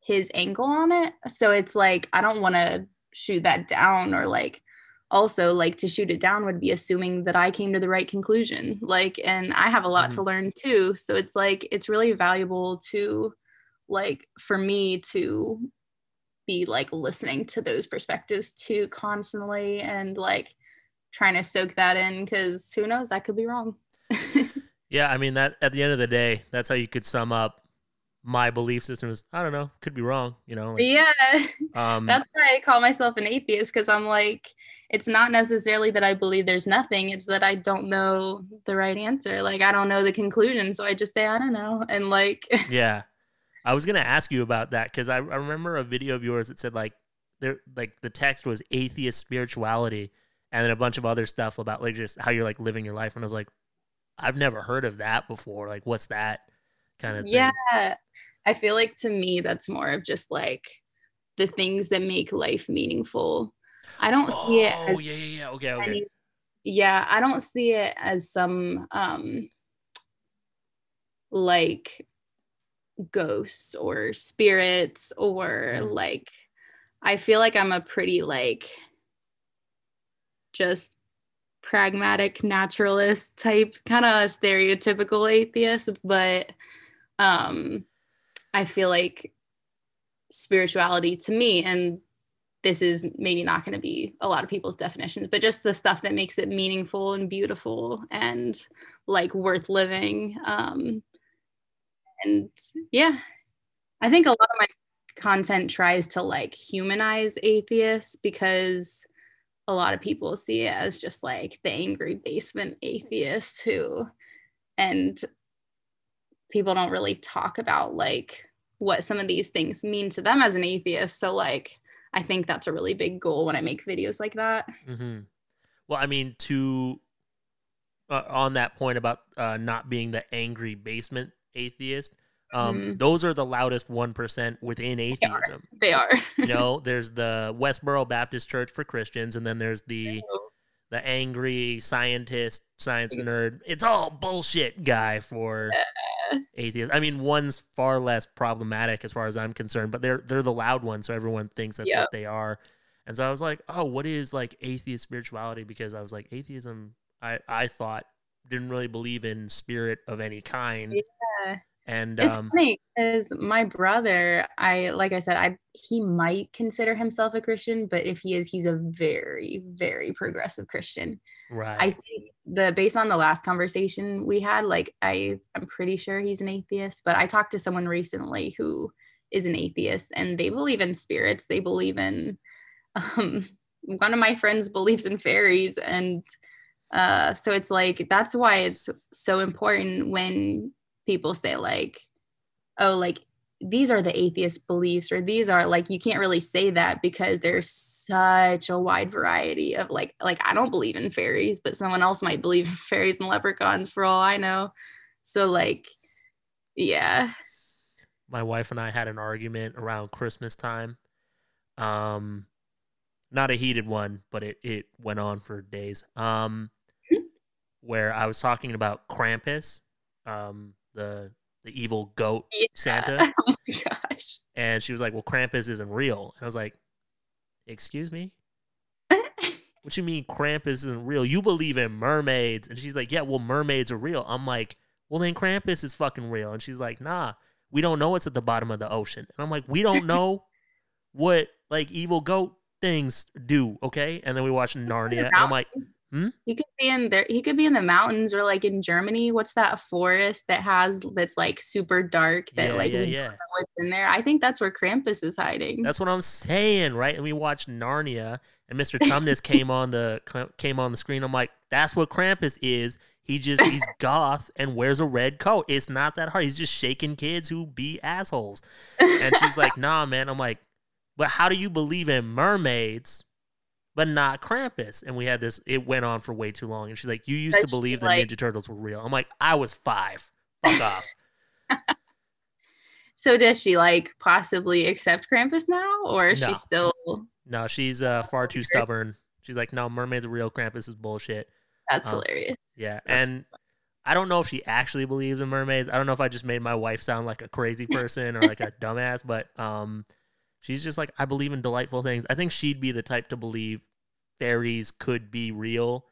his angle on it so it's like i don't want to shoot that down or like also like to shoot it down would be assuming that I came to the right conclusion. Like, and I have a lot mm-hmm. to learn too. So it's like, it's really valuable to like for me to be like listening to those perspectives too constantly and like trying to soak that in because who knows, I could be wrong. yeah. I mean, that at the end of the day, that's how you could sum up my belief system is I don't know, could be wrong, you know. Like, yeah. Um, That's why I call myself an atheist because I'm like, it's not necessarily that I believe there's nothing, it's that I don't know the right answer. Like I don't know the conclusion, so I just say I don't know, and like. yeah, I was gonna ask you about that because I, I remember a video of yours that said like there like the text was atheist spirituality, and then a bunch of other stuff about like just how you're like living your life, and I was like, I've never heard of that before. Like, what's that? kind of thing. Yeah. I feel like to me, that's more of just like the things that make life meaningful. I don't oh, see it. Oh, yeah, yeah, yeah. Okay, okay. Any, yeah, I don't see it as some um like ghosts or spirits or mm. like I feel like I'm a pretty like just pragmatic naturalist type kind of stereotypical atheist but um i feel like spirituality to me and this is maybe not going to be a lot of people's definitions but just the stuff that makes it meaningful and beautiful and like worth living um and yeah i think a lot of my content tries to like humanize atheists because a lot of people see it as just like the angry basement atheist who and people don't really talk about like what some of these things mean to them as an atheist. So like I think that's a really big goal when I make videos like that. Mm-hmm. Well, I mean, to uh, on that point about uh, not being the angry basement atheist, um, mm-hmm. those are the loudest one percent within atheism. They are. They are. you know, there's the Westboro Baptist Church for Christians, and then there's the the angry scientist, science nerd. It's all bullshit guy for atheists. I mean, one's far less problematic as far as I'm concerned, but they're they're the loud ones, so everyone thinks that's yep. what they are. And so I was like, oh, what is like atheist spirituality? Because I was like, atheism, I I thought didn't really believe in spirit of any kind. Yeah. And it's um, funny because my brother, I like I said, I he might consider himself a Christian, but if he is, he's a very, very progressive Christian. Right. I think the based on the last conversation we had, like I I'm pretty sure he's an atheist, but I talked to someone recently who is an atheist and they believe in spirits. They believe in um one of my friends believes in fairies and uh so it's like that's why it's so important when people say like oh like these are the atheist beliefs or these are like you can't really say that because there's such a wide variety of like like I don't believe in fairies but someone else might believe in fairies and leprechauns for all I know. So like yeah. My wife and I had an argument around Christmas time. Um not a heated one but it it went on for days. Um? Where I was talking about Krampus um the the evil goat yeah. Santa. Oh my gosh. And she was like, Well, Krampus isn't real. And I was like, Excuse me? what you mean Krampus isn't real? You believe in mermaids. And she's like, Yeah, well, mermaids are real. I'm like, Well, then Krampus is fucking real. And she's like, Nah, we don't know what's at the bottom of the ocean. And I'm like, We don't know what like evil goat things do, okay? And then we watch Narnia. And I'm like, Hmm? He could be in there. He could be in the mountains or like in Germany. What's that forest that has that's like super dark that yeah, like yeah, yeah. what's in there? I think that's where Krampus is hiding. That's what I'm saying, right? And we watched Narnia, and Mr. Tumnus came on the came on the screen. I'm like, that's what Krampus is. He just he's goth and wears a red coat. It's not that hard. He's just shaking kids who be assholes. And she's like, nah, man. I'm like, but how do you believe in mermaids? But not Krampus. And we had this, it went on for way too long. And she's like, You used to believe the like, Ninja Turtles were real. I'm like, I was five. Fuck off. so does she like possibly accept Krampus now? Or is no. she still. No, she's uh, far too stubborn. She's like, No, mermaids are real. Krampus is bullshit. That's um, hilarious. Yeah. That's and. I don't know if she actually believes in mermaids. I don't know if I just made my wife sound like a crazy person or like a dumbass, but um, She's just like, I believe in delightful things. I think she'd be the type to believe fairies could be real.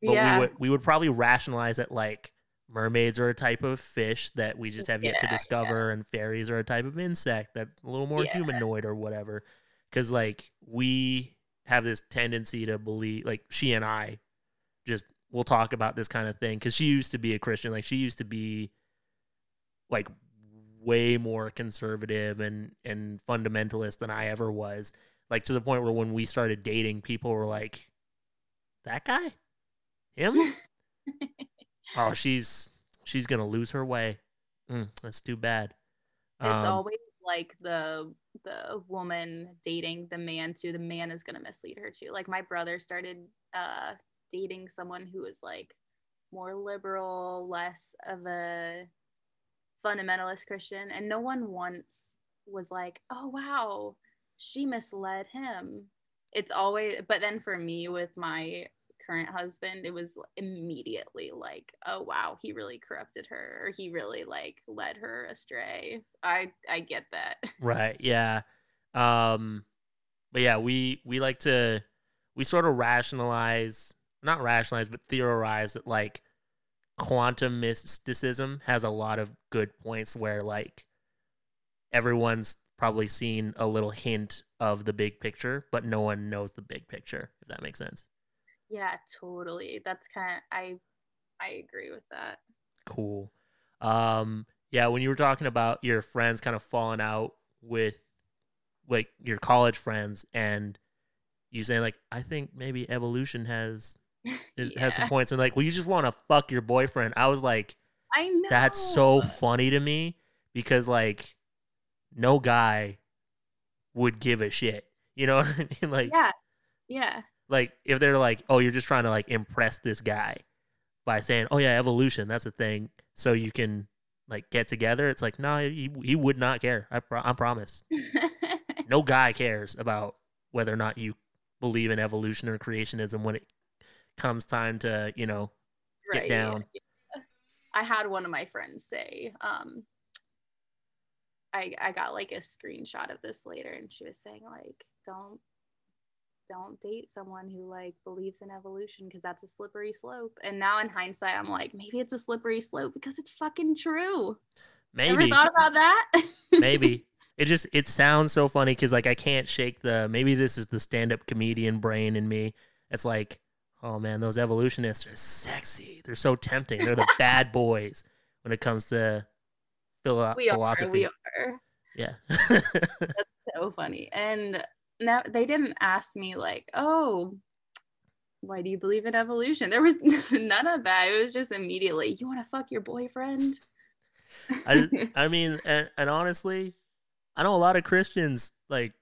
But yeah. we would we would probably rationalize it like mermaids are a type of fish that we just have yet yeah, to discover, yeah. and fairies are a type of insect that a little more humanoid or whatever. Because like we have this tendency to believe, like she and I, just we'll talk about this kind of thing because she used to be a Christian. Like she used to be like way more conservative and and fundamentalist than I ever was. Like to the point where when we started dating, people were like, "That guy, him? oh, she's she's gonna lose her way. Mm, that's too bad." It's um, always like the the woman dating the man too. The man is gonna mislead her too. Like my brother started uh dating someone who was like more liberal, less of a fundamentalist Christian, and no one once was like, oh, wow, she misled him. It's always, but then for me with my current husband, it was immediately like, oh, wow, he really corrupted her, or he really like led her astray. I, I get that. Right. Yeah. Um, but yeah, we, we like to, we sort of rationalize, not rationalize, but theorize that like, quantum mysticism has a lot of good points where like everyone's probably seen a little hint of the big picture, but no one knows the big picture, if that makes sense. Yeah, totally. That's kind of I I agree with that. Cool. Um yeah, when you were talking about your friends kind of falling out with like your college friends and you saying like I think maybe evolution has it yeah. has some points and like, well, you just want to fuck your boyfriend. I was like, I know that's so funny to me because like no guy would give a shit. You know what I mean? Like, yeah, yeah. Like if they're like, oh, you're just trying to like impress this guy by saying, oh yeah, evolution, that's a thing, so you can like get together. It's like, no, he, he would not care. I, pro- I promise. no guy cares about whether or not you believe in evolution or creationism when it comes time to you know get right, down. I had one of my friends say, um, I I got like a screenshot of this later, and she was saying like, don't don't date someone who like believes in evolution because that's a slippery slope. And now in hindsight, I'm like, maybe it's a slippery slope because it's fucking true. Maybe Ever thought about that? maybe it just it sounds so funny because like I can't shake the maybe this is the stand up comedian brain in me. It's like oh man, those evolutionists are sexy. They're so tempting. They're the bad boys when it comes to philo- we philosophy. Are, we are. Yeah. That's so funny. And now they didn't ask me like, oh, why do you believe in evolution? There was none of that. It was just immediately, you want to fuck your boyfriend? I, I mean, and, and honestly, I know a lot of Christians like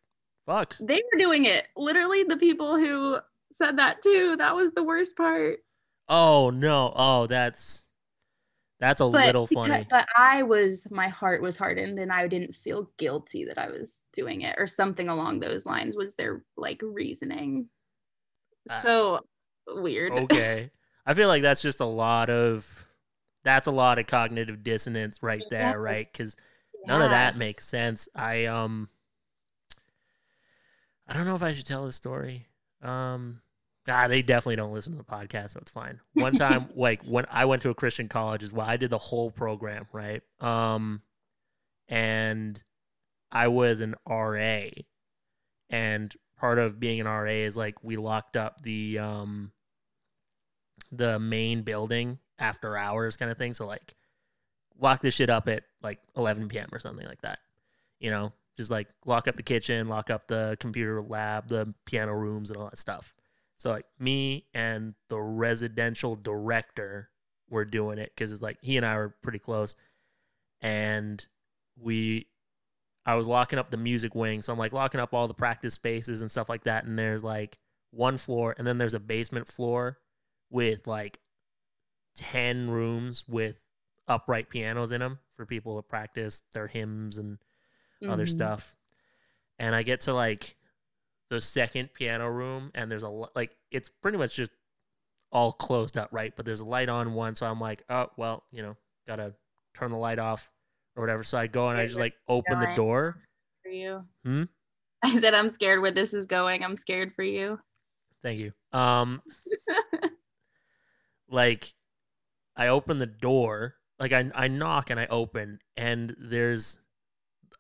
fuck. They were doing it. Literally, the people who said that too. That was the worst part. Oh no. Oh, that's that's a But little because- funny. But I was, my heart was hardened, and I didn't feel guilty that I was doing it, or something along those lines. Was their like reasoning? Ah. So weird. okay. I feel like that's just a lot of that's a lot of cognitive dissonance right Yeah. there, right? Cuz none of that makes sense. I um I don't know if I should tell this story. Um ah, they definitely don't listen to the podcast, so it's fine. One time like when I went to a Christian college as well, I did the whole program, right? Um and I was an RA. And part of being an RA is like we locked up the um the main building after hours kind of thing. So like lock this shit up at like 11 p.m. or something like that. You know, just like lock up the kitchen, lock up the computer lab, the piano rooms, and all that stuff. So like me and the residential director were doing it because it's like he and I were pretty close, and we. I was locking up the music wing, so I'm like locking up all the practice spaces and stuff like that. And there's like one floor, and then there's a basement floor with like 10 rooms with upright pianos in them for people to practice their hymns and other Mhm. stuff. And I get to like the second piano room, and there's a like it's pretty much just all closed up, right? But there's a light on one, so I'm like, oh well, you know, gotta turn the light off or whatever. So I go and I just like open the door. For you. Hmm? I said I'm scared where this is going. I'm scared for you. Thank you. Um, like I open the door, like I I knock and I open, and there's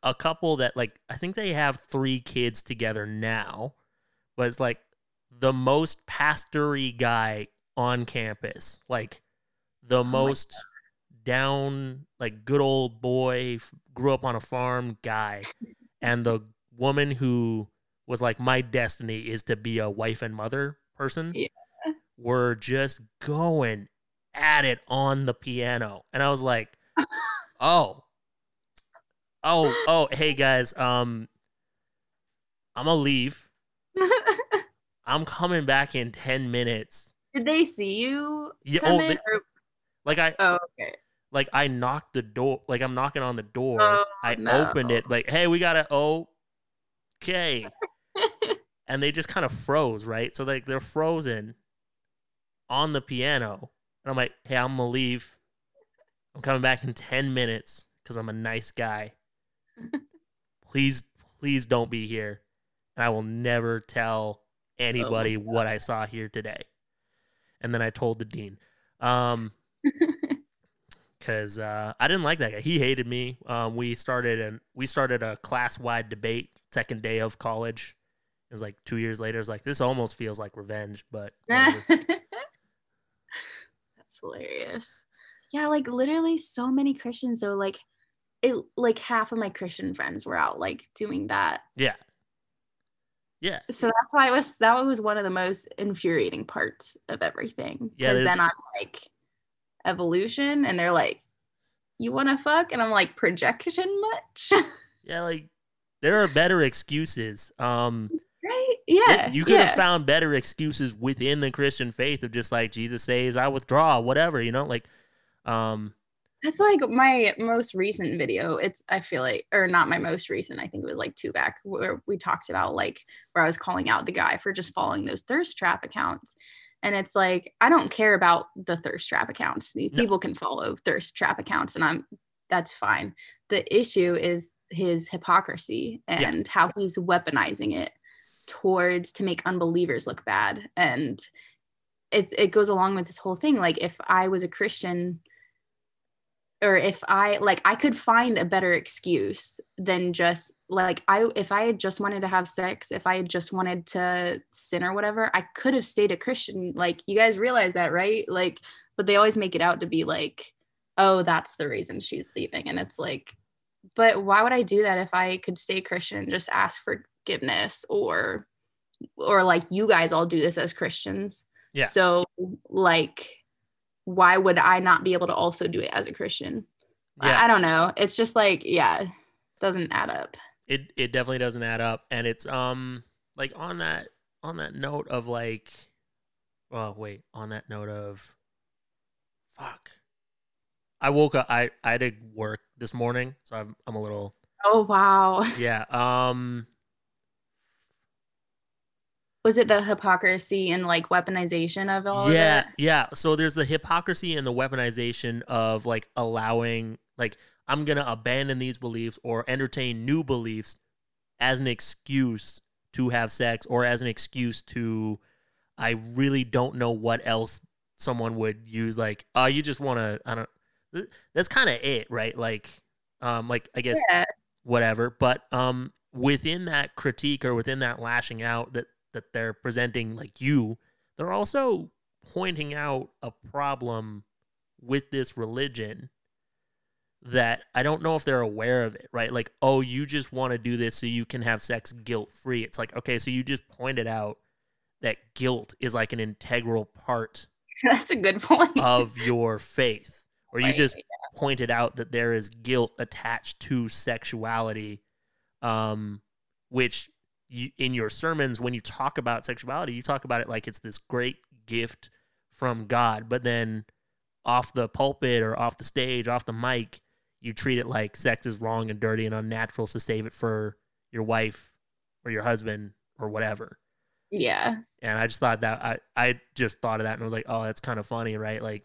a couple that like I think they have three kids together now, but it's like the most pastory guy on campus, like the oh my most down, like good old boy, grew up on a farm guy, and the woman who was like my destiny is to be a wife and mother person Yeah. were just going at it on the piano and i was like oh oh oh hey guys um i'm gonna leave i'm coming back in 10 minutes Did they see you Yeah, oh, they- or, like i oh, okay. like i knocked the door like i'm knocking on the door Oh, i no. opened it like hey we gotta okay and they just kind of froze, right? So like they're frozen on the piano, and I'm like, "Hey, I'm gonna leave. I'm coming back in ten minutes because I'm a nice guy. Please, please don't be here, and I will never tell anybody what I saw here today." And then I told the dean, um, because uh, I didn't like that guy. He hated me. Um, we started and we started a class wide debate second day of college. It was like two years later. It's like this almost feels like revenge, but. That's hilarious. Yeah, like literally so many Christians though, like it like half of my Christian friends were out like doing that. yeah, yeah, So that's why it was that was one of the most infuriating parts of everything. Yeah, Because then I'm like evolution and they're like, You wanna fuck? And I'm like, projection much? yeah. Like there are better excuses. Um, right? Yeah. you could have found better excuses within the Christian faith of just like Jesus saves, I withdraw, whatever. You know, like, um, That's like my most recent video. It's I feel like or not my most recent. I think it was like two back where we talked about like where I was calling out the guy for just following those thirst trap accounts. And it's like I don't care about the thirst trap accounts. No. People can follow thirst trap accounts and I'm that's fine. The issue is his hypocrisy Yeah. and how he's weaponizing it towards to make unbelievers look bad. And it it goes along with this whole thing. Like if I was a Christian or if I like I could find a better excuse than just like I if I had just wanted to have sex, if I had just wanted to sin or whatever, I could have stayed a Christian. Like you guys realize that, right? Like, but they always make it out to be like, oh, that's the reason she's leaving. And it's like, but why would I do that if I could stay Christian and just ask forgiveness or or like you guys all do this as Christians. Yeah. So like why would I not be able to also do it as a Christian? I- yeah, I, don't know. It's just like, yeah, doesn't add up. it it definitely doesn't add up, and it's um like on that on that note of like, well, wait, on that note of, fuck. I woke up. I I did work this morning, so I'm I'm a little. Oh wow. Yeah. Um. Was it the hypocrisy and like weaponization of all yeah, of it? yeah. So there's the hypocrisy and the weaponization of like allowing like I'm gonna abandon these beliefs or entertain new beliefs as an excuse to have sex or as an excuse to I really don't know what else someone would use like oh you just want to I don't that's kind of it right like um like I guess Yeah. whatever but um within that critique or within that lashing out that that they're presenting like you they're also pointing out a problem with this religion that I don't know if they're aware of it, right? Like, oh, you just want to do this so you can have sex guilt free. It's like, okay, so you just pointed out that guilt is like an integral part That's a good point. of your faith, or you Right, just pointed out that there is guilt attached to sexuality, um, which you, in your sermons, when you talk about sexuality, you talk about it like it's this great gift from God, but then off the pulpit or off the stage, off the mic, you treat it like sex is wrong and dirty and unnatural, so save it for your wife or your husband or whatever. yeah. And I just thought that I, I just thought of that and I was like, oh, that's kind of funny, right? Like,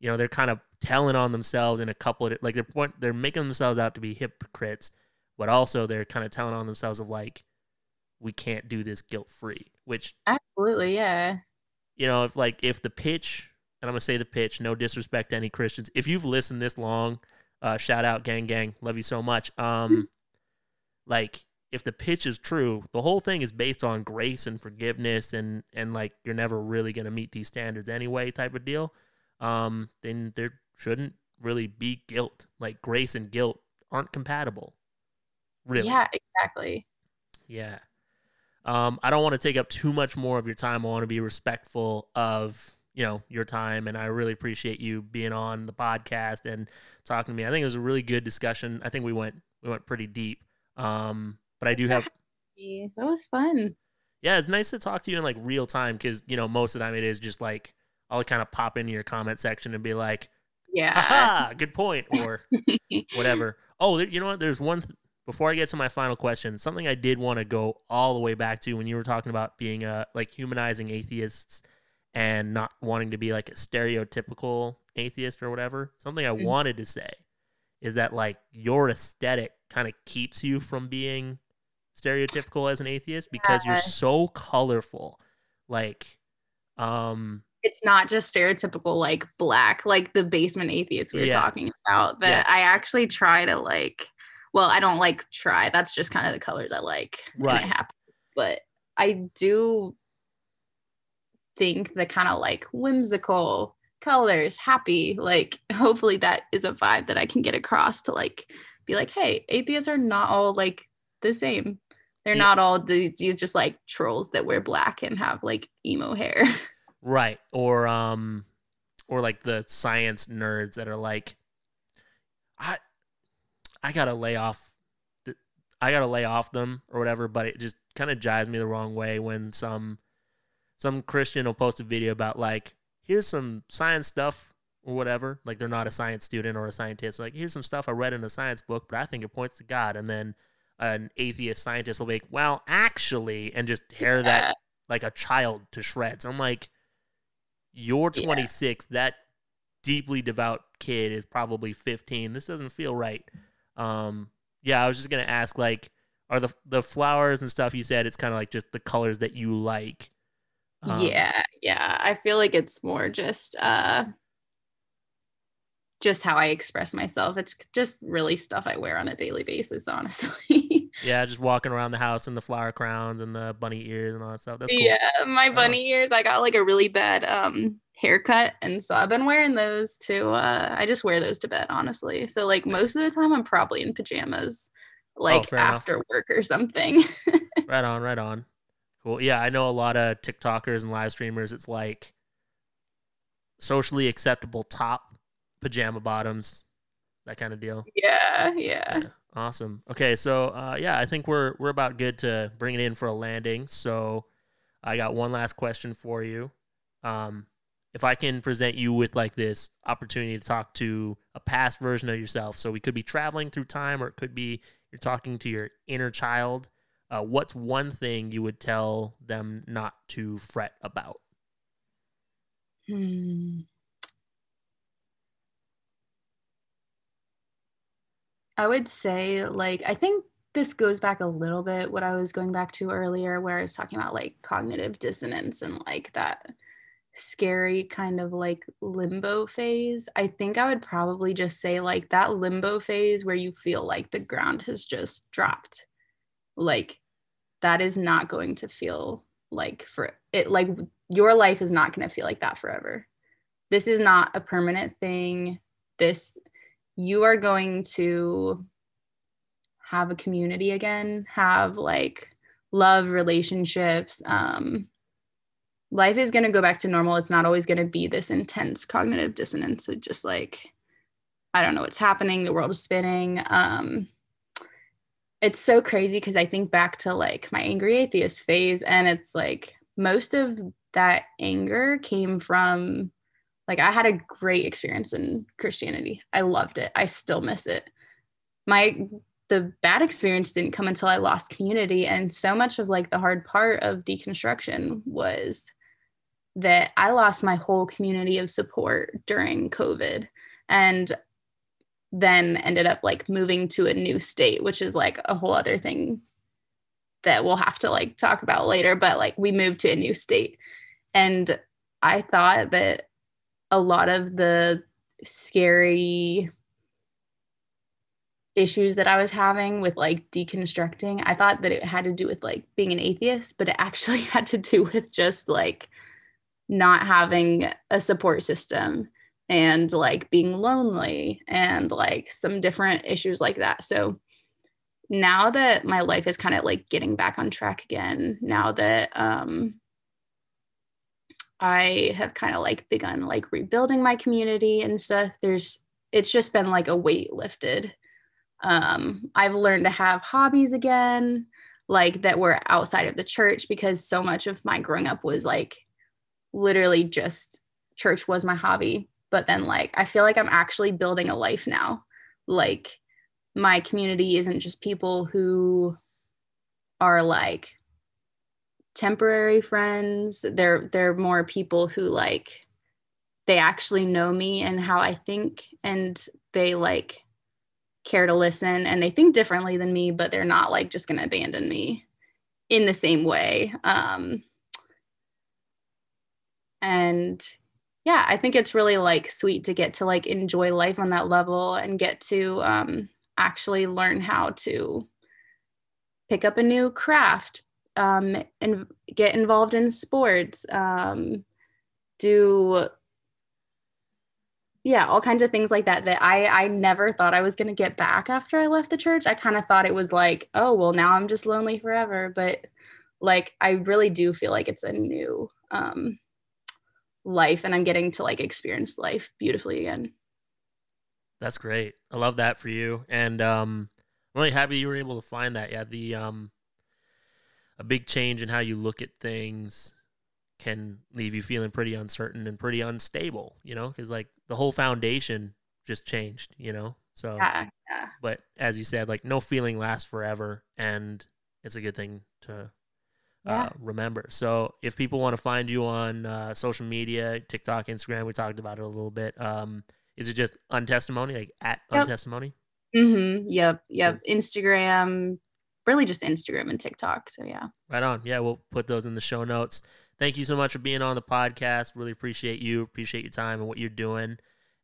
you know, they're kind of telling on themselves in a couple of like they're point, they're making themselves out to be hypocrites, but also they're kind of telling on themselves of like, we can't do this guilt free. Which Absolutely. Yeah. you know, if like if the pitch, and I'm gonna say the pitch, no disrespect to any Christians. If you've listened this long, uh, shout out, gang, gang, love you so much. Um, like if the pitch is true, the whole thing is based on grace and forgiveness, and and like you're never really gonna meet these standards anyway, type of deal. Um, then there shouldn't really be guilt. Like grace and guilt aren't compatible. Really. Yeah. Exactly. Yeah. Um, I don't want to take up too much more of your time. I want to be respectful of you know your time, and I really appreciate you being on the podcast and talking to me. I think it was a really good discussion. I think we went we went pretty deep. Um, but I do have That was fun. yeah, it's nice to talk to you in like real time because you know most of the time it is just like I'll kind of pop into your comment section and be like, Yeah. Good point," or whatever. Oh, you know what? There's one th- before I get to my final question. Something I did want to go all the way back to when you were talking about being a like humanizing atheists and not wanting to be like a stereotypical atheist or whatever. Something I Mhm. wanted to say is that like your aesthetic kind of keeps you from being stereotypical as an atheist because you're so colorful. Like, um, it's not just stereotypical like black, like the basement atheist we were Yeah. talking about. That Yeah. I actually try to like. Well, I don't like try. That's just kind of the colors I like. Right. happens. But I do think the kind of like whimsical colors, happy. Like hopefully that is a vibe that I can get across to like be like, hey, atheists are not all like the same. They're Yeah. not all the- these just like trolls that wear black and have like emo hair. Right. Or um or like the science nerds that are like I I got to lay off the, I got to lay off them or whatever, but it just kind of jives me the wrong way when some some Christian will post a video about like here's some science stuff or whatever. Like they're not a science student or a scientist. Like here's some stuff I read in a science book, but I think it points to God. And then an atheist scientist will be like, well, actually, and just tear that like a child to shreds. I'm like, you're Yeah. 26. That deeply devout kid is probably 15. This doesn't feel right. Um, yeah, I was just gonna ask, like, are the the flowers and stuff you said? It's kind of like just the colors that you like. Um, yeah yeah i feel like it's more just uh just how i express myself it's just really stuff i wear on a daily basis honestly yeah, just walking around the house in the flower crowns and the bunny ears and all that stuff. That's cool. yeah my Oh. bunny ears i got like a really bad um haircut and so i've been wearing those to uh i just wear those to bed honestly so like most of the time i'm probably in pajamas like Oh, fair enough. after work or something Right on, right on. Cool. Yeah, I know a lot of TikTokers and live streamers. It's like socially acceptable top, pajama bottoms, that kind of deal. Yeah, yeah. Yeah, Awesome. Okay, so uh, yeah, I think we're we're about good to bring it in for a landing. So I got one last question for you. Um, if I can present you with like this opportunity to talk to a past version of yourself, so we could be traveling through time, or it could be you're talking to your inner child. Uh, what's one thing you would tell them not to fret about? Hmm. I would say, like, I think this goes back a little bit what I was going back to earlier, where I was talking about like cognitive dissonance and like that scary kind of like limbo phase. I think I would probably just say like that limbo phase where you feel like the ground has just dropped. Like, that is not going to feel like for it, like your life is not going to feel like that forever. This is not a permanent thing. This, you are going to have a community again, have like love relationships. Um, life is going to go back to normal. It's not always going to be this intense cognitive dissonance. It just like, I don't know what's happening. The world is spinning. Um, it's so crazy because I think back to like my angry atheist phase, and it's like most of that anger came from like I had a great experience in Christianity. I loved it. I still miss it. My the bad experience didn't come until I lost community and so much of like the hard part of deconstruction was that I lost my whole community of support during COVID and then ended up like moving to a new state which is like a whole other thing that we'll have to like talk about later but like we moved to a new state. And I thought that a lot of the scary issues that I was having with like deconstructing, I thought that it had to do with like being an atheist, but it actually had to do with just like not having a support system and like being lonely and like some different issues like that. So now that my life is kind of like getting back on track again, now that um I have kind of like begun like rebuilding my community and stuff, there's it's just been like a weight lifted um, I've learned to have hobbies again, like that were outside of the church because so much of my growing up was like literally just church was my hobby. But then, like, I feel like I'm actually building a life now. Like, my community isn't just people who are like temporary friends. They're they're more people who like they actually know me and how I think and they like care to listen and they think differently than me, but they're not like just to abandon me in the same way. Um, and yeah, I think it's really like sweet to get to like enjoy life on that level and get to um, actually learn how to pick up a new craft um, and get involved in sports, um, do yeah all kinds of things like that that i i never thought i was going to get back after i left the church. I kind of thought it was like oh well now i'm just lonely forever. But like i really do feel like it's a new um life and i'm getting to like experience life beautifully again That's great. I love that for you. And um, I'm really happy you were able to find that. Yeah, the um, a big change in how you look at things can leave you feeling pretty uncertain and pretty unstable, you know, because like the whole foundation just changed, you know. So, yeah, yeah. but as you said, like no feeling lasts forever, and it's a good thing to Yeah. uh, remember. So, if people want to find you on uh, social media, TikTok, Instagram, we talked about it a little bit. Um, is it just untestimony, like at Yep. untestimony? mm-hmm yep yep instagram really just instagram and tiktok so yeah Right on. Yeah, we'll put those in the show notes. Thank you so much for being on the podcast. Really appreciate you. Appreciate your time and what you're doing.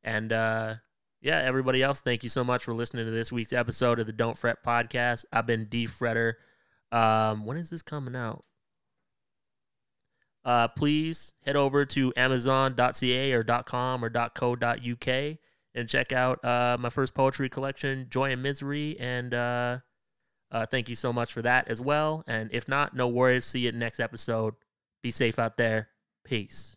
And uh, yeah, everybody else, thank you so much for listening to this week's episode of the Don't Fret podcast. I've been D Fretter. Um, when is this coming out? Uh, please head over to amazon.ca or .com or .co.uk and check out uh, my first poetry collection, Joy and Misery. And uh, uh, thank you so much for that as well. And if not, no worries. See you next episode. Be safe out there. Peace.